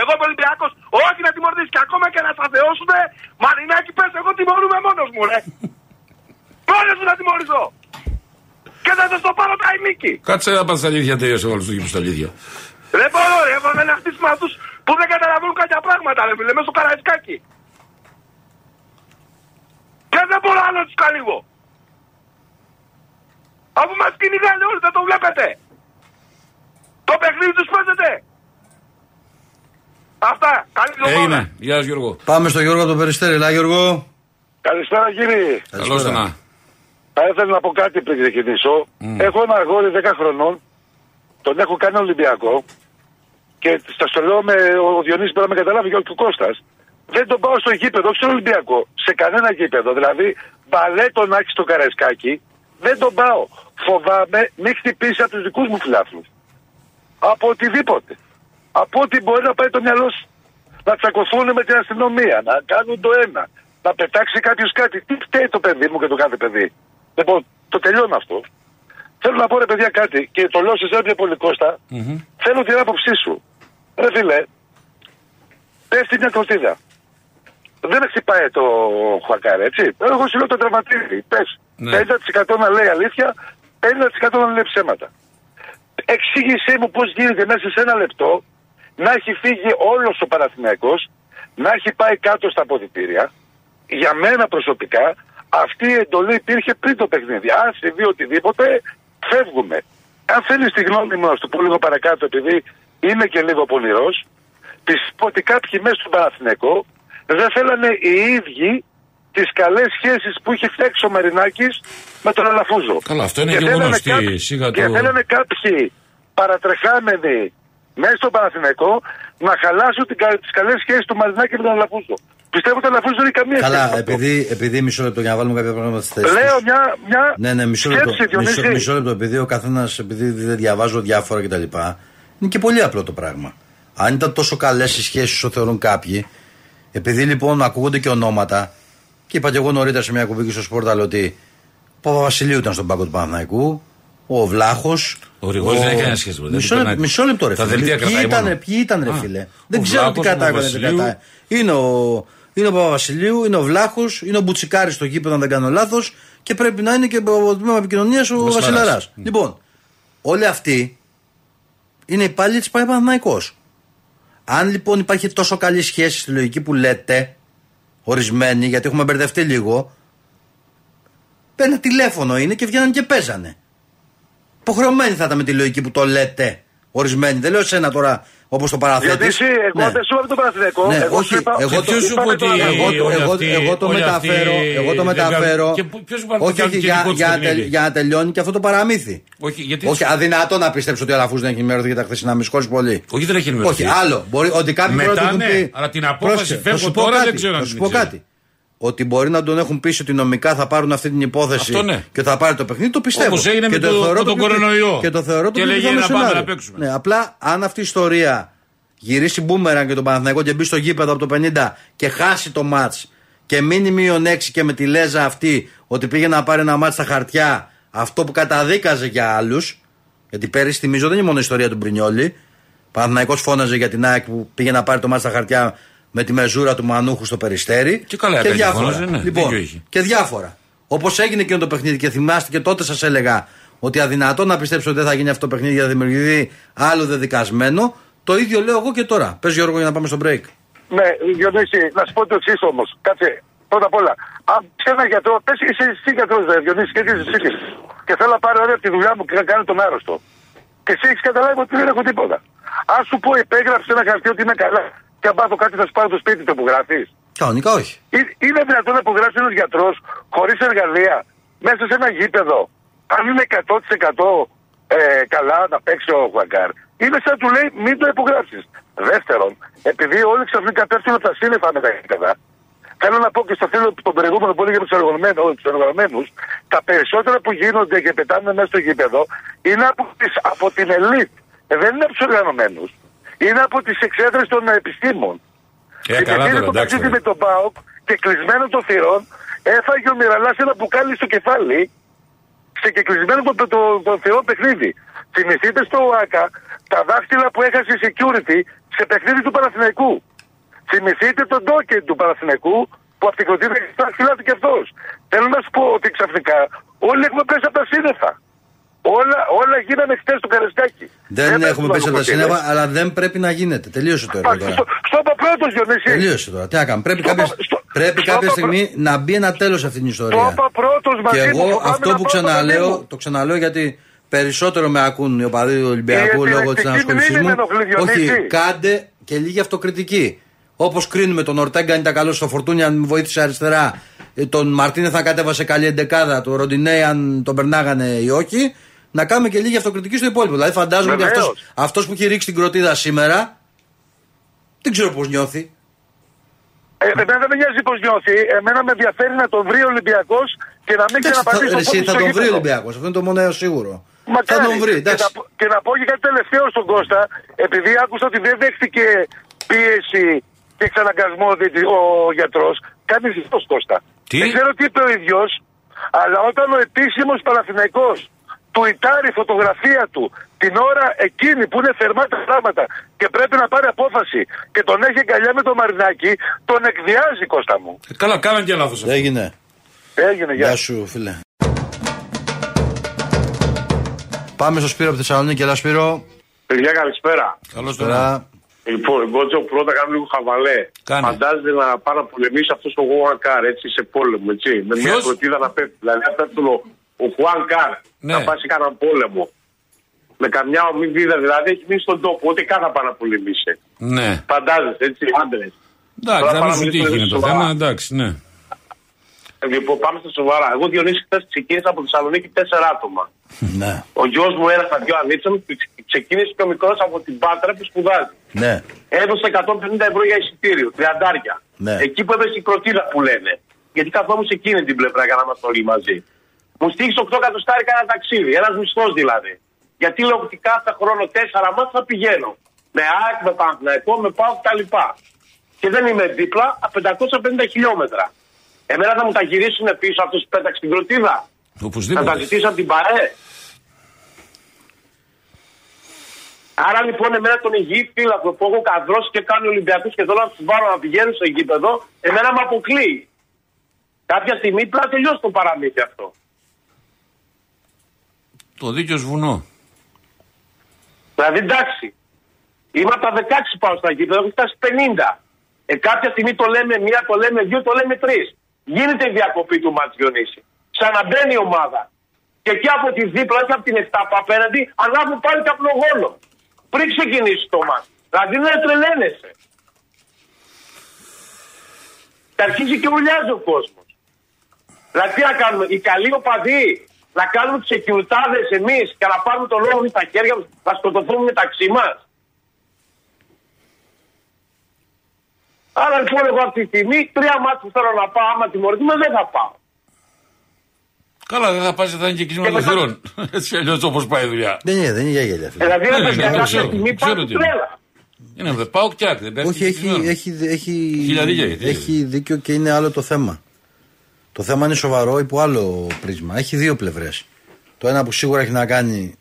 Εγώ είμαι Ολυμπιακός. Όχι να τιμωρηθείς και ακόμα και να σα θεώσουν. Μαρινάκι πες, εγώ τιμωρούμε μόνος μου, ρε. Μόνος μου να τιμωρηθώ. Και θα σας το πάρω τα ημίκη. Κάτσε να πας στα αλήθεια τελείωσε όλου του γύρου στα αλήθεια. Δεν μπορώ, ρε. Εγώ δεν χτίσουμε αυτούς που δεν καταλαβαίνουν κάποια πράγματα, ρε φίλε, μέσα στο καραϊσκάκι. Και δεν μπορώ άλλο να τους καλύβω. Αφού μας κυνηγάνε όλοι, δεν το βλέπετε. Το παιχνίδι τους παίζετε. Αυτά. Καλή εβδομάδα. Έγινε. Γεια σας Γιώργο. Πάμε στο Γιώργο το Περιστέρι. Ελά Γιώργο. Καλησπέρα κύριε. Καλώς το να. Θα ήθελα να πω κάτι πριν ξεκινήσω. Mm. Έχω ένα αγόρι 10 χρονών. Τον έχω κάνει Ολυμπιακό. Και στα στο λέω με ο Διονύσης πρέπει να με καταλάβει και ο Κώστας. Δεν τον πάω στο γήπεδο, όχι στο Ολυμπιακό. Σε κανένα γήπεδο. Δηλαδή, μπαλέτο να έχει στο καρεσκάκι, δεν τον πάω. Φοβάμαι μην χτυπήσει από τους δικούς μου φιλάθλους. Από οτιδήποτε. Από ό,τι μπορεί να πάει το μυαλό σου. Να τσακωθούν με την αστυνομία, να κάνουν το ένα. Να πετάξει κάποιος κάτι. Τι φταίει το παιδί μου και το κάθε παιδί. Λοιπόν, το τελειώνω αυτό. Θέλω να πω ρε παιδιά κάτι και το λέω σε εσένα πολύ Κώστα. Μμμ. Θέλω την άποψή σου. Ρε φίλε, πέφτει μια κροτίδα. Δεν χτυπάει το χουακάρι, έτσι. Εγώ σου λέω το τραυματίζει. Πες. Ναι. 50% να λέει αλήθεια, 50% να λέει ψέματα. Εξήγησέ μου πώς γίνεται μέσα σε ένα λεπτό να έχει φύγει όλος ο Παναθηναϊκός, να έχει πάει κάτω στα αποδητήρια. Για μένα προσωπικά αυτή η εντολή υπήρχε πριν το παιχνίδι. Αν συμβεί οτιδήποτε, φεύγουμε. Αν θέλεις τη γνώμη μου, να σου το πω λίγο παρακάτω, επειδή είμαι και λίγο πονηρός, πιστεύω ότι κάποιοι μέσα στον Παναθηναϊκό δεν θέλανε οι ίδιοι τις καλές σχέσεις που είχε φτιάξει ο Μαρινάκης με τον Αλαφούζο. Καλά, αυτό είναι και θέλανε γνωστή, κάποιοι- σιγά Και το- θέλανε κάποιοι παρατρεχάμενοι μέσα στον Παναθηναϊκό να χαλάσουν τις καλές σχέσεις του Μαρινάκη με τον Αλαφούζο. Πιστεύω ότι ο Αλαφούζος δεν έχει καμία σχέση. με Καλά, αυτό. επειδή, επειδή μισό λεπτό για να βάλουμε κάποια πράγματα στη θέση. Λέω τους. μια, μια Ναι, ναι, μισό λεπτό. σκέψη, Διονύση. Μισό, μισό λεπτό, επειδή ο καθένας, επειδή δεν διαβάζω διάφορα κτλ. Είναι και πολύ απλό το πράγμα. Αν ήταν τόσο καλές οι σχέσεις όσο θεωρούν κάποιοι, επειδή λοιπόν ακούγονται και ονόματα, και είπα και εγώ νωρίτερα σε μια κουμπί στο Σπόρταλ ότι ο Παπαβασιλείου ήταν στον πάγκο του Παναθηναϊκού, ο Βλάχος. Ο Γρηγόρης δεν έχει κανένα σχέση με το Μισό, δεν λεπτό- περνάει. μισό λεπτό, ρε Τα φίλε. δελτία Ποιοι κρατάει ήταν, μόνο. ποιοι ήταν, ρε Α, φίλε. ο Δεν ξέρω τι Βλάχος, ο κατάγραφε, δεν Παπαβασιλείου. κατάγραφε. Είναι ο, είναι ο Παπαβασιλείου, είναι ο Βλάχος, είναι ο Μπουτσικάρης στο γήπεδο, αν δεν κάνω λάθος, και πρέπει να είναι και ο τμήμα επικοινωνίας ο Βασιλαράς. Βασιλαρά. Λοιπόν, όλοι αυτοί είναι υπάλληλοι της Παναθηναϊκός. Αν λοιπόν υπάρχει τόσο καλή σχέση στη λογική που λέτε, ορισμένοι, γιατί έχουμε μπερδευτεί λίγο, ένα τηλέφωνο είναι και βγαίνανε και παίζανε. Υποχρεωμένοι θα ήταν με τη λογική που το λέτε. Ορισμένοι. Δεν λέω εσένα τώρα όπως το παραθέτει. Γιατί εσύ, εγώ δεν σου είπα το Παναθηναϊκό. Ναι, εγώ όχι, σου είπα, εγώ Και το- ποιος σου είπε είπαμε ότι το Παναθηναϊκό. εγώ, όλοι εγώ, αυτοί- εγώ το όλοι μεταφέρω. αυτοί Εγώ το δεν μεταφέρω. κάνουν- και πού- ποιος είπαν ότι όχι, κάνουν όχι, και για, δικό τους για, να παιχνίδι; τελ- για να τελειώνει και αυτό το παραμύθι. Όχι, γιατί. Όχι, αδυνατό να πιστέψω ότι ο Αλαφού δεν έχει ενημερωθεί για τα χθεσινά. Με συγχωρείς πολύ. Όχι, δεν έχει ενημερωθεί. Όχι, άλλο. Μπορεί, ότι κάποιοι Μετά, μπορεί να του ναι, έχουν πει. αλλά την απόφαση Πρόσεχε, φεύγω θα σου πω τώρα, κάτι, δεν ξέρω αν Θα σου την πω ξέρω. κάτι. Ότι μπορεί να τον έχουν πείσει ότι νομικά θα πάρουν αυτή την υπόθεση Αυτό ναι. και θα πάρει το παιχνίδι, το πιστεύω. Όπως έγινε και με το- θεωρώ με τον πιο- κορονοϊό. Και το θεωρώ Και το λέγε πιο πιθανό να πάμε σενάριο. να παίξουμε. Ναι, απλά αν αυτή η ιστορία γυρίσει μπούμεραν και τον Παναθηναϊκό και μπει στο γήπεδο από το 50 και χάσει το μάτς και μείνει μείον 6 και με τη λέζα αυτή ότι πήγε να πάρει ένα μάτς στα χαρτιά αυτό που καταδίκαζε για άλλους. Γιατί πέρυσι θυμίζω δεν είναι μόνο η ιστορία του Μπρινιόλη. Παναθηναϊκός φώναζε για την ΑΕΚ που πήγε να πάρει το μάτς στα χαρτιά με τη μεζούρα του Μανούχου στο περιστέρι. Και καλά έκανε, φώναζε, ναι, λοιπόν, δίκιο είχε. και διάφορα. Όπως έγινε και το παιχνίδι και θυμάστε και τότε σας έλεγα ότι αδυνατό να πιστέψω ότι δεν θα γίνει αυτό το παιχνίδι για να δημιουργηθεί άλλο δεδικασμένο. Το ίδιο λέω εγώ και τώρα. Πες Γιώργο για να πάμε στο break. Ναι, Διονύση, να σου πω το εξής όμως. Κάτσε, πρώτα απ' όλα. Αν σε ένα γιατρό, πες είσαι εσύ γιατρός, δε, Διονύση, και είσαι εσύ. Και θέλω να πάρω ώρα από τη δουλειά μου και να κάνω τον άρρωστο. Και εσύ έχεις καταλάβει ότι δεν έχω τίποτα. Αν σου πω υπέγραψε ένα χαρτί ότι είμαι καλά και αν πάθω κάτι θα σου πάρω το σπίτι το που γράφεις. Κανονικά όχι. Είναι δυνατόν να υπογράψει ένας γιατρός χωρίς εργαλεία μέσα σε ένα γήπεδο, αν είναι 100% ε, καλά να παίξει ο Χουαγκάρ. Είναι σαν να του λέει μην το υπογράψεις. Δεύτερον, επειδή όλοι ξαφνικά πέφτουν από τα σύννεφα με τα γήπεδα, θέλω να πω και στο φίλο τον προηγούμενο που έλεγε με τους εργαζομένου, τα περισσότερα που γίνονται και πετάνε μέσα στο γήπεδο είναι από, τις, από την ελίτ. Ε, δεν είναι από τους οργανωμένου. Είναι από τις εξέδρες των επιστήμων. Ε, καλά Θυμηθείτε τώρα, το εντάξει. παιχνίδι με τον Πάοκ και κλεισμένο των θυρών έφαγε ο Μιραλάς ένα μπουκάλι στο κεφάλι σε και κλεισμένο το, το, το, θηρόν παιχνίδι. Θυμηθείτε στο ΟΑΚΑ τα δάχτυλα που έχασε η security σε παιχνίδι του Παναθηναϊκού. Θυμηθείτε τον ντόκεν του Παναθηναϊκού που από την κοντίνη έχει τα δάχτυλά του και αυτός. Θέλω να σου πω ότι ξαφνικά όλοι έχουμε πέσει από τα σύννεφα. Όλα, όλα γίνανε χτες στο Καρεσκάκι. Δεν έχουμε έχουμε πέσει από τα κοντίνες. σύννεφα, αλλά δεν πρέπει να γίνεται. Τελείωσε το έργο Α, τώρα. Στο, στο είπα πρώτος, Διονύση. Τελείωσε τώρα. Τι να κάνουμε. Πρέπει Στο κάποια, είπα- στο- πρέπει στο κάποια είπα στιγμή να μπει ένα τέλος σε αυτήν την Το ιστορία. είπα πρώτος μαζί Και μου, εγώ φοβάμαι αυτό να που πάω στο παιδί ξαναλέω, μου. το ξαναλέω γιατί περισσότερο με ακούν οι οπαδοί του Ολυμπιακού Η λόγω της επιλεκτική ανασχόλησής μνήμη μου. με ενοχλεί, Διονύση. Όχι, κάντε και λίγη αυτοκριτική. Όπως κρίνουμε τον Ορτέγκα αν ήταν καλός στο φορτούνι, αν βοήθησε αριστερά, ε, τον Μαρτίνεθ αν κατέβασε καλή εντεκάδα, τον Ροντινέη αν τον περνάγανε ή όχι, να κάνουμε και λίγη αυτοκριτική στο υπόλοιπο. Δηλαδή φαντάζομαι ότι Βεβαίως. αυτός, αυτός που έχει ρίξει την κροτίδα σήμερα, δεν ξέρω πώς νιώθει. Ε, εμένα δεν με νοιάζει πώς νιώθει. Εμένα με ενδιαφέρει να τον βρει ο Ολυμπιακός και να μην Εντάξει, θα, ξαναπατήσει το εσύ πόδι θα στο τον βρει ο γήπεδο. Ολυμπιακός. Αυτό είναι το μόνο σίγουρο. Μακάρι. Θα τον βρει, και, εντάξει. να, πω- και να πω και κάτι τελευταίο στον Κώστα, επειδή άκουσα ότι δεν δέχτηκε πίεση και εξαναγκασμό δι- ο γιατρός. Κάνεις ζητό Κώστα. Τι; Δεν ξέρω τι είπε ο ίδιος, αλλά όταν ο επίσημος Παναθηναϊκός του ητάρει φωτογραφία του την ώρα εκείνη που είναι θερμά τα πράγματα και πρέπει να πάρει απόφαση και τον έχει αγκαλιά με το μαρινάκι, τον εκδιάζει Κώστα μου. Ε, Καλά, κάναν και λάθος αυτό. Έγινε. Έγινε, γεια. Γεια σου, φίλε. Πάμε στο Σπύρο από τη Θεσσαλονίκη. Έλα, Σπύρο. Παιδιά, καλησπέρα. Καλώς τώρα. Τώρα, Λοιπόν, Γκότζο, πρώτα κάνω λίγο χαβαλέ. Κάνε. Φαντάζεται να πάει να πολεμήσει αυτός ο Χουάν Καρ έτσι σε πόλεμο, έτσι. Με μια Ποιος; κροτίδα να πέφτει. Δηλαδή, να πέφτουν ο, ο Χουάν Καρ Ναι. να πάει σε κανέναν πόλεμο. Με καμιά ομή βίδα, δηλαδή έχει μείνει στον τόπο. Ό,τι καν να πάει να πολεμήσει. Ναι. Φαντάζεσαι, έτσι, άντρες. Εντάξει, Τώρα θα πάμε μην σου να τι μιλήσουμε είναι το σοβαρά. θέμα, εντάξει, ναι. Λοιπόν, πάμε στα σοβαρά. Εγώ Διονύσης χθες ξεκίνησα από τη Θεσσαλονίκη τέσσερα άτομα. ναι, Ο γιος μου, ένας στα δύο ανήψαν, ξεκίνησε και ο μικρός από την Πάτρα που σπουδάζει. ναι. Έδωσε 150 ευρώ για εισιτήριο, τριαντάρια. Ναι. Εκεί που έπεσε η κροτίδα που λένε. Γιατί καθόμουν σε εκείνη την πλευρά για να είμαστε όλοι μαζί. Μου στήριξε 8 εκατοστάρικα ένα ταξίδι, ένας μισθός δηλαδή. Γιατί λέω ότι κάθε χρόνο 4 μάτια θα πηγαίνω. Με ΑΕΚ, με Παναθηναϊκό, με ΠΑΟ κτλ. Και δεν είμαι δίπλα από 550 χιλιόμετρα. Εμένα θα μου τα γυρίσουν πίσω αυτό που πέταξε την κροτίδα. Θα τα Οπωσδήποτε. ζητήσω από την ΠαΕ. Άρα λοιπόν εμένα τον υγιή φύλακο που έχω καδρώσει και κάνει Ολυμπιακούς και θέλω να τους βάλω να πηγαίνουν στο γήπεδο, εμένα με αποκλείει. Κάποια στιγμή πρέπει να τελειώσει το παραμύθι αυτό. Το δίκιο σβουνό. Δηλαδή εντάξει, είμαι από τα 16 πάω στα γήπεδα, έχω φτάσει 50. Ε, κάποια στιγμή το λέμε μία, το λέμε δύο, το λέμε τρεις. Γίνεται η διακοπή του Μάτς Διονύσης. Ξαναμπαίνει η ομάδα. Και εκεί από τη δίπλα, όχι από την 7 που απέναντι, ανάβουν πάλι καπνογόνο. Πριν ξεκινήσει το μάτς. Δηλαδή δεν τρελαίνεσαι. Και αρχίζει και ουλιάζει ο κόσμος. Δηλαδή τι να κάνουμε, οι καλοί οπαδοί, να κάνουμε τους εκκιουτάδε εμείς και να πάρουμε τον λόγο στα χέρια μας, να σκοτωθούμε μεταξύ μας. Άρα λοιπόν εγώ αυτή τη στιγμή τρία μάτια που θέλω να πάω, άμα τιμωρηθούμε δεν θα πάω. Καλά, δεν θα πας, θα είναι και κλεισμένο Και μετά- θυρών. Έτσι αλλιώς όπως πάει η δουλειά. Δεν είναι, δεν είναι για γέλια. φίλε. Δηλαδή Ναι, ναι, ναι, ναι, ναι, κάποια ξέρω, στιγμή ξέρω πάω τι είναι. τρέλα. Είναι δε πάω κτιάκ, δεν πέφτει. Όχι, έχει, κλεισμένο. έχει, έχει, Χιλιαδίκια έχει. έχει δίκιο και είναι άλλο το θέμα. Το θέμα είναι σοβαρό υπό άλλο πρίσμα. Έχει δύο πλευρές. Το ένα που σίγουρα έχει να κάνει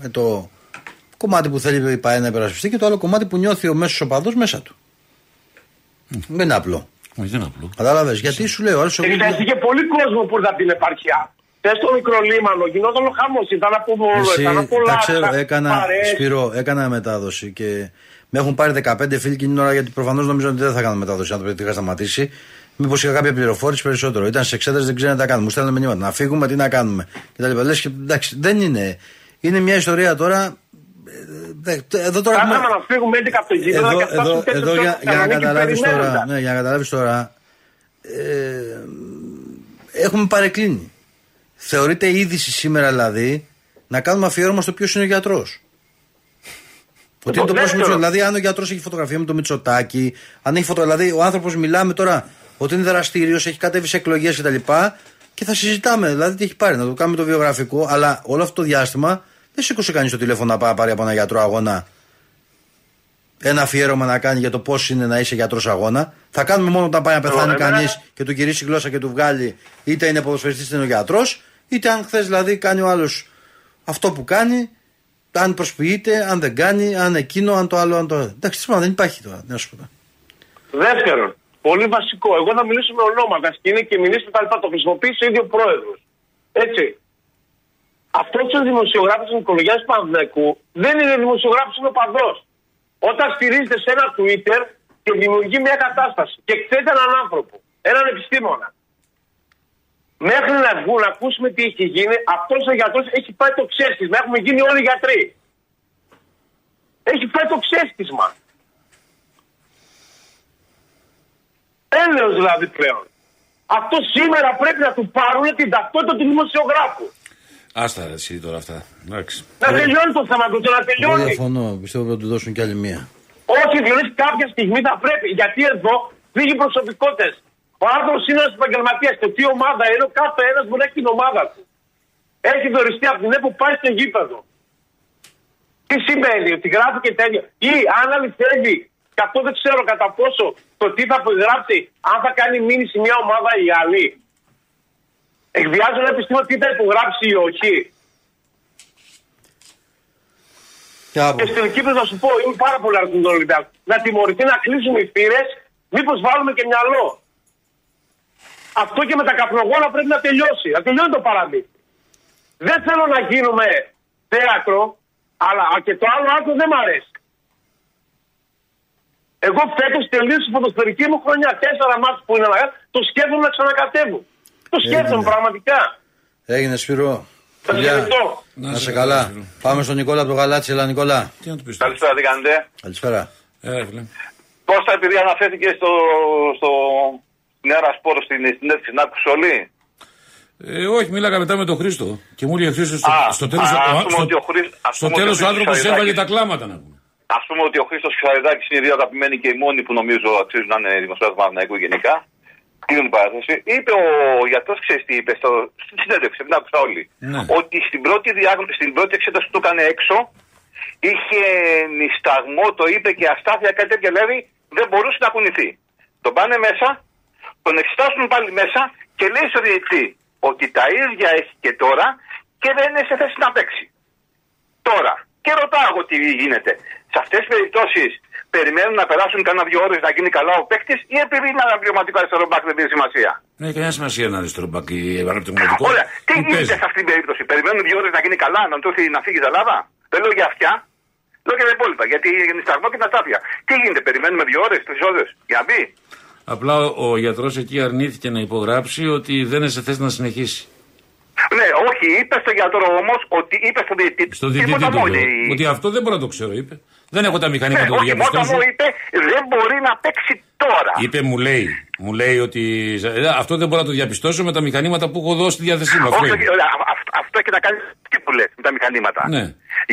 με το κομμάτι που θέλει η ΠαΕ να υπερασπιστεί και το άλλο κομμάτι που νιώθει ο μέσος οπαδός μέσα του. Δεν είναι απλό. Όχι, δεν είναι απλό. Κατάλαβες. Γιατί σου λέω, άλλο εγώ. Έχει και πολύ κόσμο που ήρθε από την επαρχιά. Θες στο μικρό λίμανο, γινόταν ο χαμός, ήταν από μόνο, Εσύ, ήταν από τα λάθη, ξέρω, έκανα, παρέες. Σπύρο, έκανα μετάδοση και με έχουν πάρει 15 φίλοι εκείνη την ώρα γιατί προφανώς νομίζω ότι δεν θα κάνω μετάδοση. Αν το παιδί είχα σταματήσει, μήπως είχα κάποια πληροφόρηση περισσότερο. Ήταν σε εξέταση, δεν ξέρανε τι να κάνουμε. Μου στέλνανε μηνύματα να φύγουμε, τι να κάνουμε. Και τα λοιπά. Λες και εντάξει, δεν είναι. Είναι μια ιστορία τώρα. ε, δε- Εδώ τώρα. Κάθαμε έχουμε- να φύγουμε 11 από το γήπεδο εδώ, και φτάσουμε εδώ, τέτοιο εδώ για, στο για να Θεσσαλονίκη καταλάβεις τώρα, περιμένοντας. ναι, για να καταλάβεις τώρα ε, έχουμε παρεκκλίνει. Θεωρείται είδηση σήμερα δηλαδή να κάνουμε αφιέρωμα στο ποιος είναι ο γιατρός. Ότι είναι το Ναι, πρόσωπο ξέρω. του. Δηλαδή, αν ο γιατρός έχει φωτογραφία με το Μητσοτάκι, αν έχει φωτο... δηλαδή ο άνθρωπος μιλάμε τώρα ότι είναι δραστήριος, έχει κατέβει σε εκλογές κτλ. Και, και θα συζητάμε, δηλαδή τι έχει πάρει, να το κάνουμε το βιογραφικό. Αλλά όλο αυτό το διάστημα δεν σήκωσε κανείς το τηλέφωνο να πάει να πάρει από ένα γιατρό αγώνα ένα αφιέρωμα να κάνει για το πώς είναι να είσαι γιατρός αγώνα. Θα κάνουμε μόνο όταν πάει να πεθάνει εμένα- κανείς και του γυρίσει η γλώσσα και του βγάλει, είτε είναι ποδοσφαιριστής είτε είναι ο γιατρός, είτε αν χθες δηλαδή κάνει ο άλλος αυτό που κάνει, αν προσποιείται, αν δεν κάνει, αν εκείνο, αν το άλλο, αν το. Εντάξει, τι δεν υπάρχει τώρα, τι να σου πω. τώρα. Δεύτερον, πολύ βασικό. Εγώ θα μιλήσω με ονόματα και είναι και μιλήσω τα λοιπά. Το χρησιμοποίησε ο ίδιος πρόεδρος. Έτσι. Αυτός ο δημοσιογράφος της Νικολογιά Πανδέκου δεν είναι δημοσιογράφος, είναι ο παδός. Όταν στηρίζεται σε ένα Twitter και δημιουργεί μια κατάσταση και ξέρει έναν άνθρωπο, έναν επιστήμονα, μέχρι να βγουν να ακούσουμε τι έχει γίνει, αυτός ο γιατρός έχει πάει το ξέστισμα. Έχουμε γίνει όλοι γιατροί. Έχει πάει το ξέστισμα. Έλεος δηλαδή πλέον. Αυτό σήμερα πρέπει να του πάρουν την ταυτότητα του δημοσιογράφου. Άστα ρε, εσύ τώρα αυτά. Εντάξει. Να τελειώνει το θέμα του, να Εγώ τελειώνει. διαφωνώ, πιστεύω ότι θα του δώσουν κι άλλη μία. Όχι, διότι κάποια στιγμή θα πρέπει. Γιατί εδώ φύγει προσωπικότητε. Ο άνθρωπος είναι ένας επαγγελματίας και τι ομάδα είναι, ο κάθε ένας μπορεί να έχει την ομάδα του. Έχει δοριστεί από την ΕΠΟ που πάει στο γήπεδο. Τι σημαίνει, ότι γράφει και τέτοια. Ή αν αληθεύει, και αυτό δεν ξέρω κατά πόσο το τι θα γράψει, αν θα κάνει μήνυση μια ομάδα ή άλλη. Εκβιάζω ένα επιστήμο τι θα υπογράψει ή όχι. Και από. Και στην Κύπρος να σου πω, είμαι πάρα πολύ αρκετό τον Ολυμπιακό. Να τιμωρηθεί να κλείσουμε οι θύρε, μήπως βάλουμε και μυαλό. Αυτό και με τα καπνογόνα πρέπει να τελειώσει. Να τελειώνει το παραμύθι. Δεν θέλω να γίνουμε θέατρο, αλλά α, και το άλλο άκρο δεν μ' αρέσει. Εγώ φέτος τελείωσε η ποδοσφαιρική μου χρονιά. Τέσσερα μάτια που είναι να το σκέφτομαι να ξανακατεύω. Το σκέφτομαι Έγινε. πραγματικά. Έγινε Σπύρο. Θα Φιλιά. ευχαριστώ. Να σε καλά. Πάμε στον Νικόλα από το Γαλάτσι, έλα Νικόλα. Τι να του πεις τώρα. Καλησπέρα, τι κάνετε; Καλησπέρα. Ε, φίλε. Κώστα, επειδή αναφέρθηκε στο, στο Νέα Σπόρο στην συνέντευξη, την άκουσε όλοι; Ε, όχι, μίλαγα μετά με τον Χρήστο. Και μου έλεγε Χρήστος στο, Α, στο τέλος α, ας ο, πούμε στο, ότι ο Χρήστος- ας στο πούμε ότι ο τέλος ο Χρήστος άνθρωπος Σαριδάκης- έβαλε τα κλάματα να πούμε. Α πούμε ότι ο Χρήστος Χαριδάκη είναι οι δύο αγαπημένοι και οι μόνοι που νομίζω αξίζουν να είναι δημοσιογράφοι του Παναθηναϊκού γενικά. Κλείνω την παράθεση. Είπε ο γιατρός, ξέρεις τι είπε στο, στην συνέντευξη, την άκουσα όλοι. Ναι. Ότι στην πρώτη, διάγνωση, στην πρώτη εξέταση που το έκανε έξω, είχε νησταγμό, το είπε και αστάθεια, κάτι τέτοια. Δηλαδή δεν μπορούσε να κουνηθεί. Τον πάνε μέσα, τον εξετάσουν πάλι μέσα και λέει στο διαιτητή ότι τα ίδια έχει και τώρα και δεν είναι σε θέση να παίξει. Τώρα, και ρωτάω εγώ τι γίνεται. Σε αυτές τις περιπτώσεις περιμένουν να περάσουν κανένα δύο ώρες να γίνει καλά ο παίκτης ή επειδή είναι ένα βιωματικό αριστερό μπακ δεν δίνει σημασία; Δεν έχει κανένα σημασία ένα αριστερό μπακ ή αναπτυγματικό. Ωραία, τι Πού γίνεται παίζει. σε αυτή την περίπτωση; Περιμένουν δύο ώρες να γίνει καλά, να του έρθει να φύγει η Ελλάδα; Δεν λέω για αυτιά. Λέω και τα υπόλοιπα. Γιατί είναι σταγμό και τα τάπια. Τι γίνεται, περιμένουμε δύο ώρες, τρεις ώρες για να μπει; Απλά ο, ο γιατρός εκεί αρνήθηκε να υπογράψει ότι δεν είναι σε θέση να συνεχίσει. Ναι, όχι, είπε στο γιατρό όμως ότι είπε στον διαιτητή. Στο διαιτητή τίποτα του μόνο. λέω. η- Ότι αυτό δεν μπορώ να το ξέρω, είπε. Δεν έχω τα Ναι, μηχανήματα να το όχι, μόνο διαπιστώσω. μου είπε δεν μπορεί να παίξει τώρα. Είπε, μου λέει, μου λέει ότι ε, αυτό δεν μπορώ να το διαπιστώσω με τα μηχανήματα που έχω δώσει στη διάθεσή μου. Αυτό Όχι, είπε. ωραία, α- αυτό, αυτό έχει να κάνει τι που λες με τα μηχανήματα. Ναι.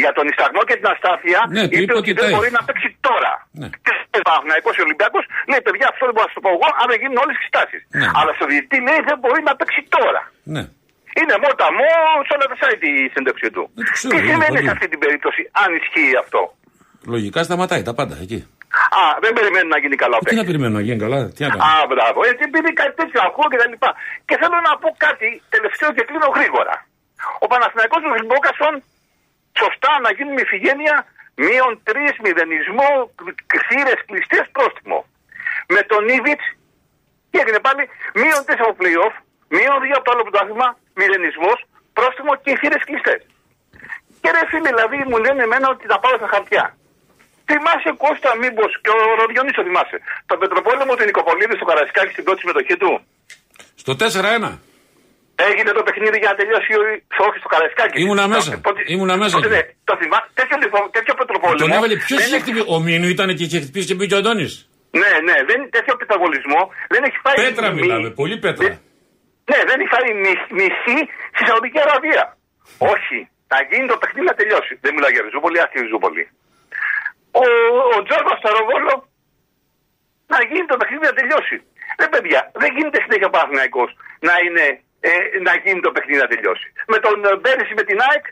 Για τον ισταγμό και την αστάθεια Ναι, του είπε είπε ότι ότι δεν τα μπορεί έχει. να παίξει τώρα. Ναι. Τι θες Παναθηναϊκός ή Ολυμπιακός, λέει παιδιά αυτό δεν μπορώ να σου το πω εγώ, αν δεν γίνουν όλες τις στάσεις. Ναι. Αλλά στο διαιτητή λέει δεν μπορεί να παίξει τώρα. Ναι. Είναι μότα μου σε όλα τα site η συνέντευξη του. Δεν το ξέρω, Τι είναι σημαίνει παντού. σε αυτή την περίπτωση, αν ισχύει αυτό; Λογικά σταματάει τα πάντα εκεί. Α, δεν περιμένουν να γίνει καλά ο Τι παίκτης. να περιμένω να γίνει καλά, τι να κάνω. Α, μπράβο. Έτσι, επειδή κάτι τέτοιο ακούω και τα λοιπά. Και θέλω να πω κάτι τελευταίο και κλείνω γρήγορα. Ο Παναθηναϊκός του Λιμπόκασον σωστά να γίνουν με ηφηγένεια μείον τρεις μηδενισμό θύρε κλειστές πρόστιμο. Με τον Ήβιτ τι έγινε πάλι μείον τέσσερα από playoff, μείον δύο από το άλλο πρωτάθλημα, μηδενισμός, πρόστιμο και θύρε κλειστές. Και ρε φίλε, δηλαδή μου λένε εμένα ότι τα πάω στα χαρτιά. Θυμάσαι Κώστα μήπως και ο Ροδιονίσο θυμάσαι. Το Πετροπόλεμο του Νικοπολίδη στο Καρασκάκι στην πρώτη συμμετοχή του. Στο 4-1. Έγινε το παιχνίδι για να τελειώσει ο όχι στο Καρασκάκι. Ήμουνα Το- μέσα. πότε- Ήμουνα μέσα πότε εκεί. ναι, Το θυμά... τέτοιο, λοιπόν, τέτοιο Πετροπόλεμο. Τον έβαλε ποιο δεν είχε έχει- χτυπήσει. Ο Μίνου ήταν και είχε χτυπήσει και μπήκε ο Αντώνης. Ναι, ναι, δεν, τέτοιο πεταγωνισμό δεν έχει φάει. Πέτρα μη- μιλάμε, πολύ πέτρα. Δεν- Ναι, δεν έχει φάει μι- μισή στη Σαουδική Αραβία. Όχι. Θα γίνει το παιχνίδι να τελειώσει. Δεν μιλάω για Ριζούπολη, άσχη Ριζούπολη. Ο, ο Τζόρβας Σταροβόλο να γίνει το παιχνίδι να τελειώσει. Ρε παιδιά, δεν γίνεται συνέχεια ο Παναθηναϊκός να, είναι, ε, να γίνει το παιχνίδι να τελειώσει. Με τον ε, Μπέρεση με την ΑΕΚ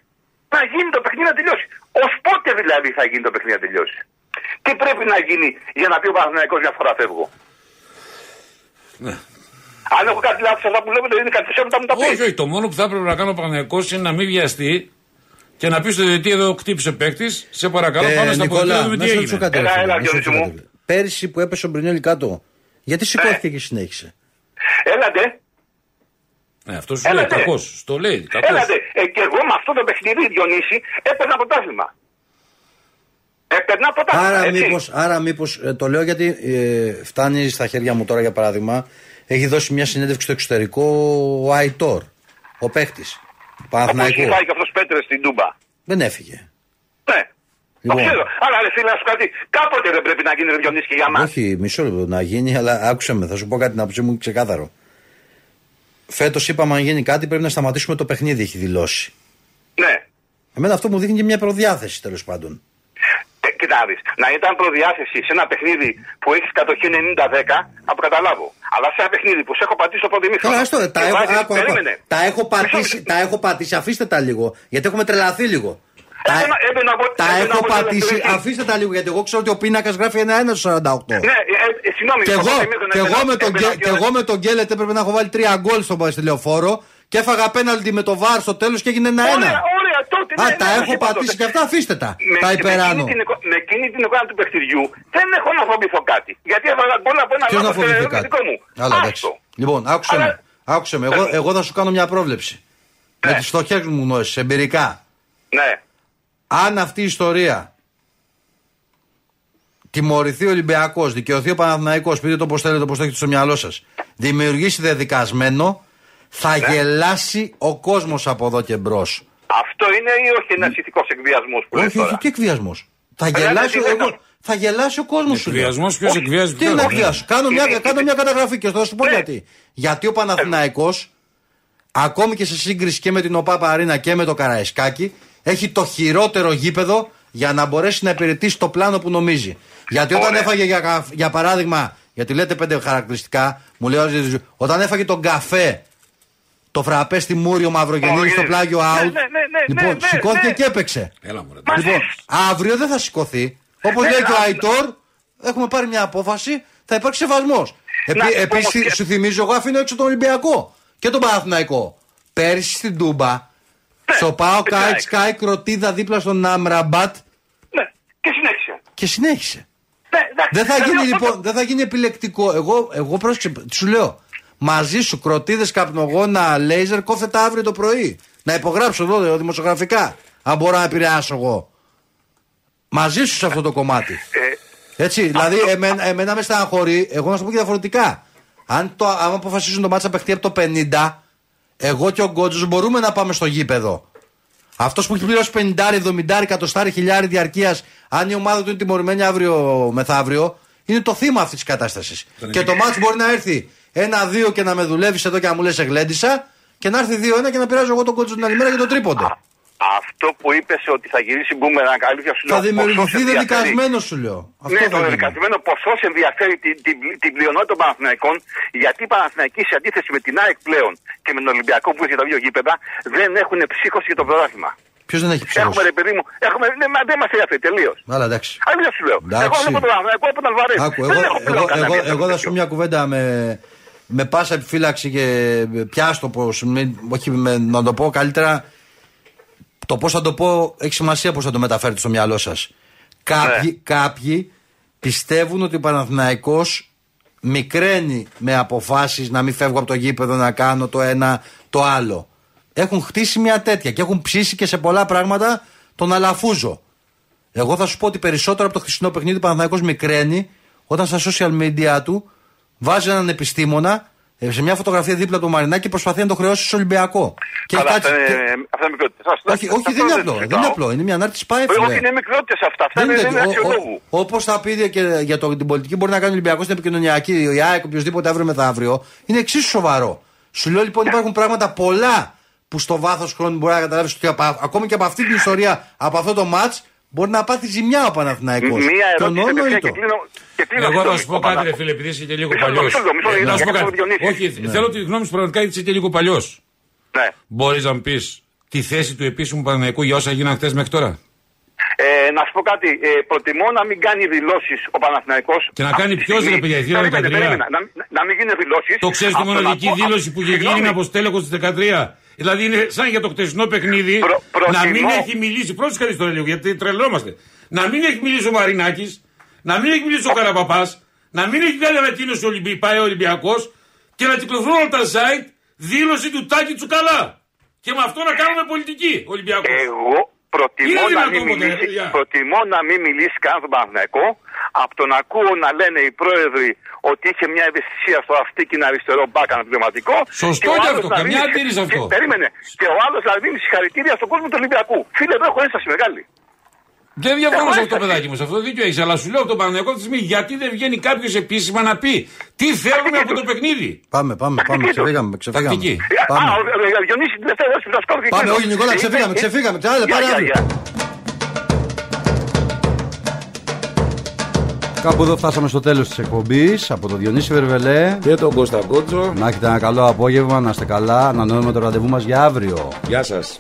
να γίνει το παιχνίδι να τελειώσει. Ω πότε δηλαδή θα γίνει το παιχνίδι να τελειώσει. Τι πρέπει να γίνει για να πει ο Παναθηναϊκός μια φορά φεύγω. Ναι. Αν έχω κάτι λάθος αυτά που λέμε, είναι κάτι ψέματα μου τα πεις. Όχι, όχι. Το μόνο που θα έπρεπε να κάνω ο Παναγιακός είναι να μην βιαστεί και να πεις στο διαιτητή εδώ χτύπησε παίκτης. Σε παρακαλώ, πάμε στα ποδητήρια να Ε, Νικόλα, δούμε να τι σε ρωτήσω έγινε. κάτι. Έλα, ρε φίλε, έλα, να σε ρωτήσω Διονύση μου. κάτι. Πέρυσι που έπεσε ο Μπρινιόλ κάτω, γιατί Ναι. σηκώθηκε και συνέχισε; Έλατε, Ναι, αυτός σου λέει Έλατε. κακός. Στο λέει κακός. έλατε. Ε, και εγώ με αυτό το παιχνίδι, Διονύση, έπαιρνα πρωτάθλημα. Έπαιρνα πρωτάθλημα. Άρα έτσι. μήπως, άρα μήπως, ε, το λέω γιατί ε, φτάνει στα χέρια μου τώρα για παράδειγμα, έχει δώσει μια συνέντευξη στο εξωτερικό ο Αϊτόρ, ο παίχτης, Όπως Παναθηναϊκού. είχε φάει και αυτός Πέτρες στην Τούμπα. Δεν έφυγε. Ναι. Λοιπόν. Το ξέρω. Αλλά ρε φίλε, να σου πω κάτι. Κάποτε δεν πρέπει να γίνει ρε Διονύση και για μας. Όχι, μισό λεπτό να γίνει, αλλά άκουσε με, θα σου πω κάτι να άποψή μου ξεκάθαρο. Φέτος είπαμε αν γίνει κάτι πρέπει να σταματήσουμε το παιχνίδι, έχει δηλώσει. Ναι. Εμένα αυτό μου δείχνει και μια προδιάθεση τέλος πάντων. Ε, κοιτά να δεις. Να ήταν προδιάθεση σε ένα παιχνίδι που έχεις κατοχή 90-10, θα το καταλάβω. Αλλά σε ένα παιχνίδι που σε έχω πατήσει το πρώτο ημίχρονο. Καλά, άστο, τα, και έχω, βάζεις- άκου, άκου. περίμενε. τα έχω πατήσει, Μισό- τα έχω πατήσει, αφήστε τα λίγο. Γιατί έχουμε τρελαθεί λίγο. Τα, Έπαιρνα- έπαιρνα από- τα έπαιρνα έχω από πατήσει, τελευταίο- αφήστε τα λίγο γιατί εγώ ξέρω ότι ο πίνακας γράφει 1-1 στο 48. Ναι, ε, ε, συγγνώμη. Και στο εγώ, πρώτο ημίχρονο και, εγώ έπαιρνα- με τον, έπαιρνα Γκέ- και εγώ με τον Γκέλετ έπρεπε να έχω βάλει τρία γκολ στο, στη λεωφόρο και έφαγα πέναλτι με το βάρ στο τέλος και έγινε 1-1. Ωραία, ωραία, τότε. Α, ναι, τα ναι, έχω είπα πατήσει τότε. και αυτά, αφήστε τα. Με, τα με υπεράνω. εκείνη την εικο- Με εκείνη την εικόνα του παιχνιδιού δεν έχω να φοβηθώ κάτι. Γιατί έβαλα γκολ από ένα Ποιος να λάθος φοβηθεί ε, κάτι; δικό μου. Άλλα, εντάξει. Άστο. Λοιπόν, άκουσε Αλλά- με. Άκουσε με. Εγώ, εγώ θα σου κάνω μια πρόβλεψη. Με Ναι. τις φτωχές μου γνώσεις, εμπειρικά. Ναι. Αν αυτή η ιστορία τιμωρηθεί ο Ολυμπιακός, δικαιωθεί ο Παναθηναϊκός, πείτε το πώς θέλετε, όπω το έχετε στο μυαλό σας, δημιουργήσει δεδικασμένο, θα Ναι. γελάσει ο κόσμος από εδώ και μπρος. Αυτό είναι ή όχι ένας ηθικός εκβιασμός που λες Όχι, τώρα; όχι, τι εκβιασμός. Θα Έλα, γελάσει, τι εγώ, λέτε. θα γελάσει ο κόσμος σου. λέω. Εκβιασμός, ποιος Όχι. εκβιάζει Τι ποιον. να Ναι. εκβιάσω; Κάνω μια, Είναι- κάνω μια καταγραφή και θα σου πω Ναι. γιατί. Γιατί ο Παναθηναϊκός ακόμη και σε σύγκριση και με την ΟΠΑΠ Αρίνα και με το Καραϊσκάκι, έχει το χειρότερο γήπεδο για να μπορέσει να υπηρετήσει το πλάνο που νομίζει. Γιατί όταν Ωραία. έφαγε για, καφ- για παράδειγμα, γιατί λέτε πέντε χαρακτηριστικά, μου λέει ο Ζήζης, όταν έφαγε τον καφέ, το φραπέ στη Μούριο Μαυρογεννή στο Μαυρογεννή. πλάγιο Ναι, out. ναι, ναι, ναι, λοιπόν, ναι, σηκώθηκε ναι. και έπαιξε. Έλα μου, ρε. Μα- Λοιπόν, αύριο δεν θα σηκωθεί. Όπως Ναι, λέει και ο α- Αϊτόρ, έχουμε πάρει μια απόφαση, θα υπάρξει σεβασμός. Να σου πω Επίσης, όμως και- σου θυμίζω, εγώ αφήνω έξω τον Ολυμπιακό και τον Παναθηναϊκό. Πέρυσι στην Τούμπα, στο Πάο Ναι, Κάιτς εντάξει. Σκάι κροτίδα δίπλα στον Αμραμπάτ Ναι. Και συνέχισε. και συνέχισε. Ναι, εντάξει. Δεν θα Δηλαδή, γίνει αυτό- λοιπόν, δεν θα γίνει επιλεκτικό. Εγώ, εγώ πρόσεξε, σου λέω, μαζί σου κροτίδες καπνογόνα λέιζερ κόφεται αύριο το πρωί. Να υπογράψω εδώ δημοσιογραφικά, αν μπορώ να επηρεάσω εγώ. Μαζί σου σε αυτό το κομμάτι. Ε, Έτσι, δηλαδή, εμένα, εμένα με στεναχωρεί, εγώ να σου πω και διαφορετικά. Αν, το, αν αποφασίσουν το μάτσα παιχτεί από το 50, εγώ και ο Γκότζος μπορούμε να πάμε στο γήπεδο. Αυτός που έχει πληρώσει 50, 70, εκατοστάρι, χιλιάρι διαρκείας, αν η ομάδα του είναι τιμωρημένη αύριο μεθαύριο, είναι το θύμα αυτής της κατάστασης. Και το μάτς μπορεί να έρθει ένα-δύο και να με δουλεύεις εδώ και να μου λες εγλέντισα, και να έρθει δύο-ένα και να πειράζω εγώ τον Γκότζο την άλλη μέρα για το τρίποντε. αυτό αυτό που είπες ότι θα γυρίσει μπούμερανγκ, αλήθεια σου λέω. Θα δημιουργηθεί ποσός ενδιαφέρει- δεδικασμένος σου λέω. Αυτό ναι, θα το γίνει. δικασμένο ποσός ενδιαφέρει την, την, την πλειονότητα των Παναθηναϊκών, γιατί οι Παναθηναϊκοί σε αντίθεση με την ΑΕΚ πλέον και με τον Ολυμπιακό που έχει τα δύο γήπεδα, δεν έχουν ψύχωση για το πρωτάθλημα. Ποιος δεν έχει Έχουμε ψυχώσει. ρε παιδί μου, έχουμε, ναι, μα δεν μας ενδιαφέρει τελείως. Αλλά εντάξει. Αλήθεια σου λέω. Εντάξει. Εγώ βλέπω τον Παναθηναϊκό από τον Αλβαρέ. Άκου, δεν εγώ, έχω πλέον εγώ, κανένα εγώ, τέτοιο. εγώ θα σου πω μια κουβέντα με, με πάσα επιφύλαξη και πιάστο πως, με- όχι με, να το πω καλύτερα. Το πώς θα το πω έχει σημασία πώς θα το μεταφέρετε στο μυαλό σας. Κάποιοι, κάποιοι πιστεύουν ότι ο Παναθηναϊκός μικραίνει με αποφάσεις να μην φεύγω από το γήπεδο να κάνω το ένα το άλλο. Έχουν χτίσει μια τέτοια και έχουν ψήσει και σε πολλά πράγματα τον Αλαφούζο. Εγώ θα σου πω ότι περισσότερο από το χθεσινό παιχνίδι ο Παναθηναϊκός μικραίνει όταν στα social media του βάζει έναν επιστήμονα ε, σε μια φωτογραφία δίπλα από το Μαρινάκι και προσπαθεί να το χρεώσει στο Ολυμπιακό. Και Καλά, έχει αυτά κάτσει- είναι, και- αυτά είναι μικρότητες. Ας- όχι, ας- όχι, αυτό δεν είναι το απλό. Δεν συζητάω. είναι απλό. Είναι μια ανάρτηση πάει. Όχι, είναι μικρότητες αυτά. Αυτά Δεν είναι, είναι είναι τέτοιο. αξιολόγου. Όπως θα πει και για το, την πολιτική μπορεί να κάνει ο Ολυμπιακό στην επικοινωνιακή, η ΑΕΚ, οποιοδήποτε αύριο μεθαύριο, είναι εξίσου σοβαρό. Σου λέω λοιπόν υπάρχουν πράγματα πολλά που στο βάθος χρόνου μπορεί να καταλάβεις ότι απα- ακόμη και από αυτή την ιστορία, από αυτό το ματ, μπορεί να πάθει ζημιά ο Παναθηναϊκός. Μία Και ο ερώτηση Νόνο τελευταία ή και το. κλείνω. και κλείνω, Εγώ θα συγγνώμη, σου πω ο κάτι, ρε Παναθηναϊκός. φίλε, επειδή είσαι και λίγο Μισό λεπτό, παλιός. μισό λεπτό, μισό λεπτό, Να σου πω για κάτι. τον Διονύσης. Όχι, θέλω τη γνώμη σου πραγματικά γιατί είσαι και λίγο παλιός. Ναι. Μπορείς να μου πεις τη θέση του επίσημου Παναναϊκού για όσα γίνανε χτε μέχρι τώρα; Ε, να σου πω κάτι. Ε, προτιμώ να μην κάνει δηλώσεις ο Παναθηναϊκός Και να κάνει αυτή τη ποιος, στιγμή. ρε παιδιά, η θύρα Περίμενε, 13. περίμενε. Να, να, να μην γίνει δηλώσεις. Το ξέρεις τη μοναδική δήλωση που είχε γίνει είναι από στέλεχος της 13. Δηλαδή είναι σαν για το χτεσινό παιχνίδι Προ- να μην προτιμώ- έχει μιλήσει. Πρόσεχε κάτι τώρα λίγο γιατί τρελόμαστε. Να μην έχει μιλήσει ο Μαρινάκης, να μην έχει μιλήσει ο Καραπαπάς, να μην έχει κάνει ανακοίνωση ο Ολυμπι... πάει ο Ολυμπιακός και να κυκλοφορούν όλα τα site δήλωση του Τάκη Τσουκαλά. Και με αυτό να κάνουμε πολιτική Ολυμπιακός. Εγώ προτιμώ Είναι να, δυνατόν μην ποτέ, ρε μιλήσει, παιδιά. προτιμώ να μην μιλήσει καν στον Παναθηναϊκό από το να ακούω να λένε οι πρόεδροι ότι είχε μια ευαισθησία στο αυτή και είναι αριστερό μπακ αναπληρωματικό. Σωστό και ο και άλλος αυτό, να καμιά δίνει- αντίρρηση αυτό. Και, περίμενε. Και ο άλλος να δίνει συγχαρητήρια στον κόσμο του Ολυμπιακού. Φίλε, εδώ έχω ένσταση μεγάλη. Δεν διαφωνώ Εγώ σε αυτό, έφτασα. παιδάκι μου, σε αυτό δίκιο έχει. Αλλά σου λέω από τον Παναγιακό αυτή τη στιγμή γιατί δεν βγαίνει κάποιο επίσημα να πει τι θέλουμε από το παιχνίδι. Πάμε, πάμε, πάμε. Τακτική του. Ξεφύγαμε. ξεφύγαμε. Τακτική. Ε, Πάμε. Α, ο ο- ο Διονύσης την τελευταία ερώτηση που θα σου κάνω και Πάμε, κλείνω. όχι Νικόλα, Ε, ξεφύγαμε, είπε- ξεφύγαμε. Άντε, Γεια, πάρε γεια, αύριο. γεια. Κάπου εδώ φτάσαμε στο τέλος της εκπομπής από τον Διονύση Βερβελέ. Και τον Κώστα Κότσο. Να έχετε ένα καλό απόγευμα, να είστε καλά. Ανανεώνουμε το ραντεβού μας για αύριο. Γεια σας.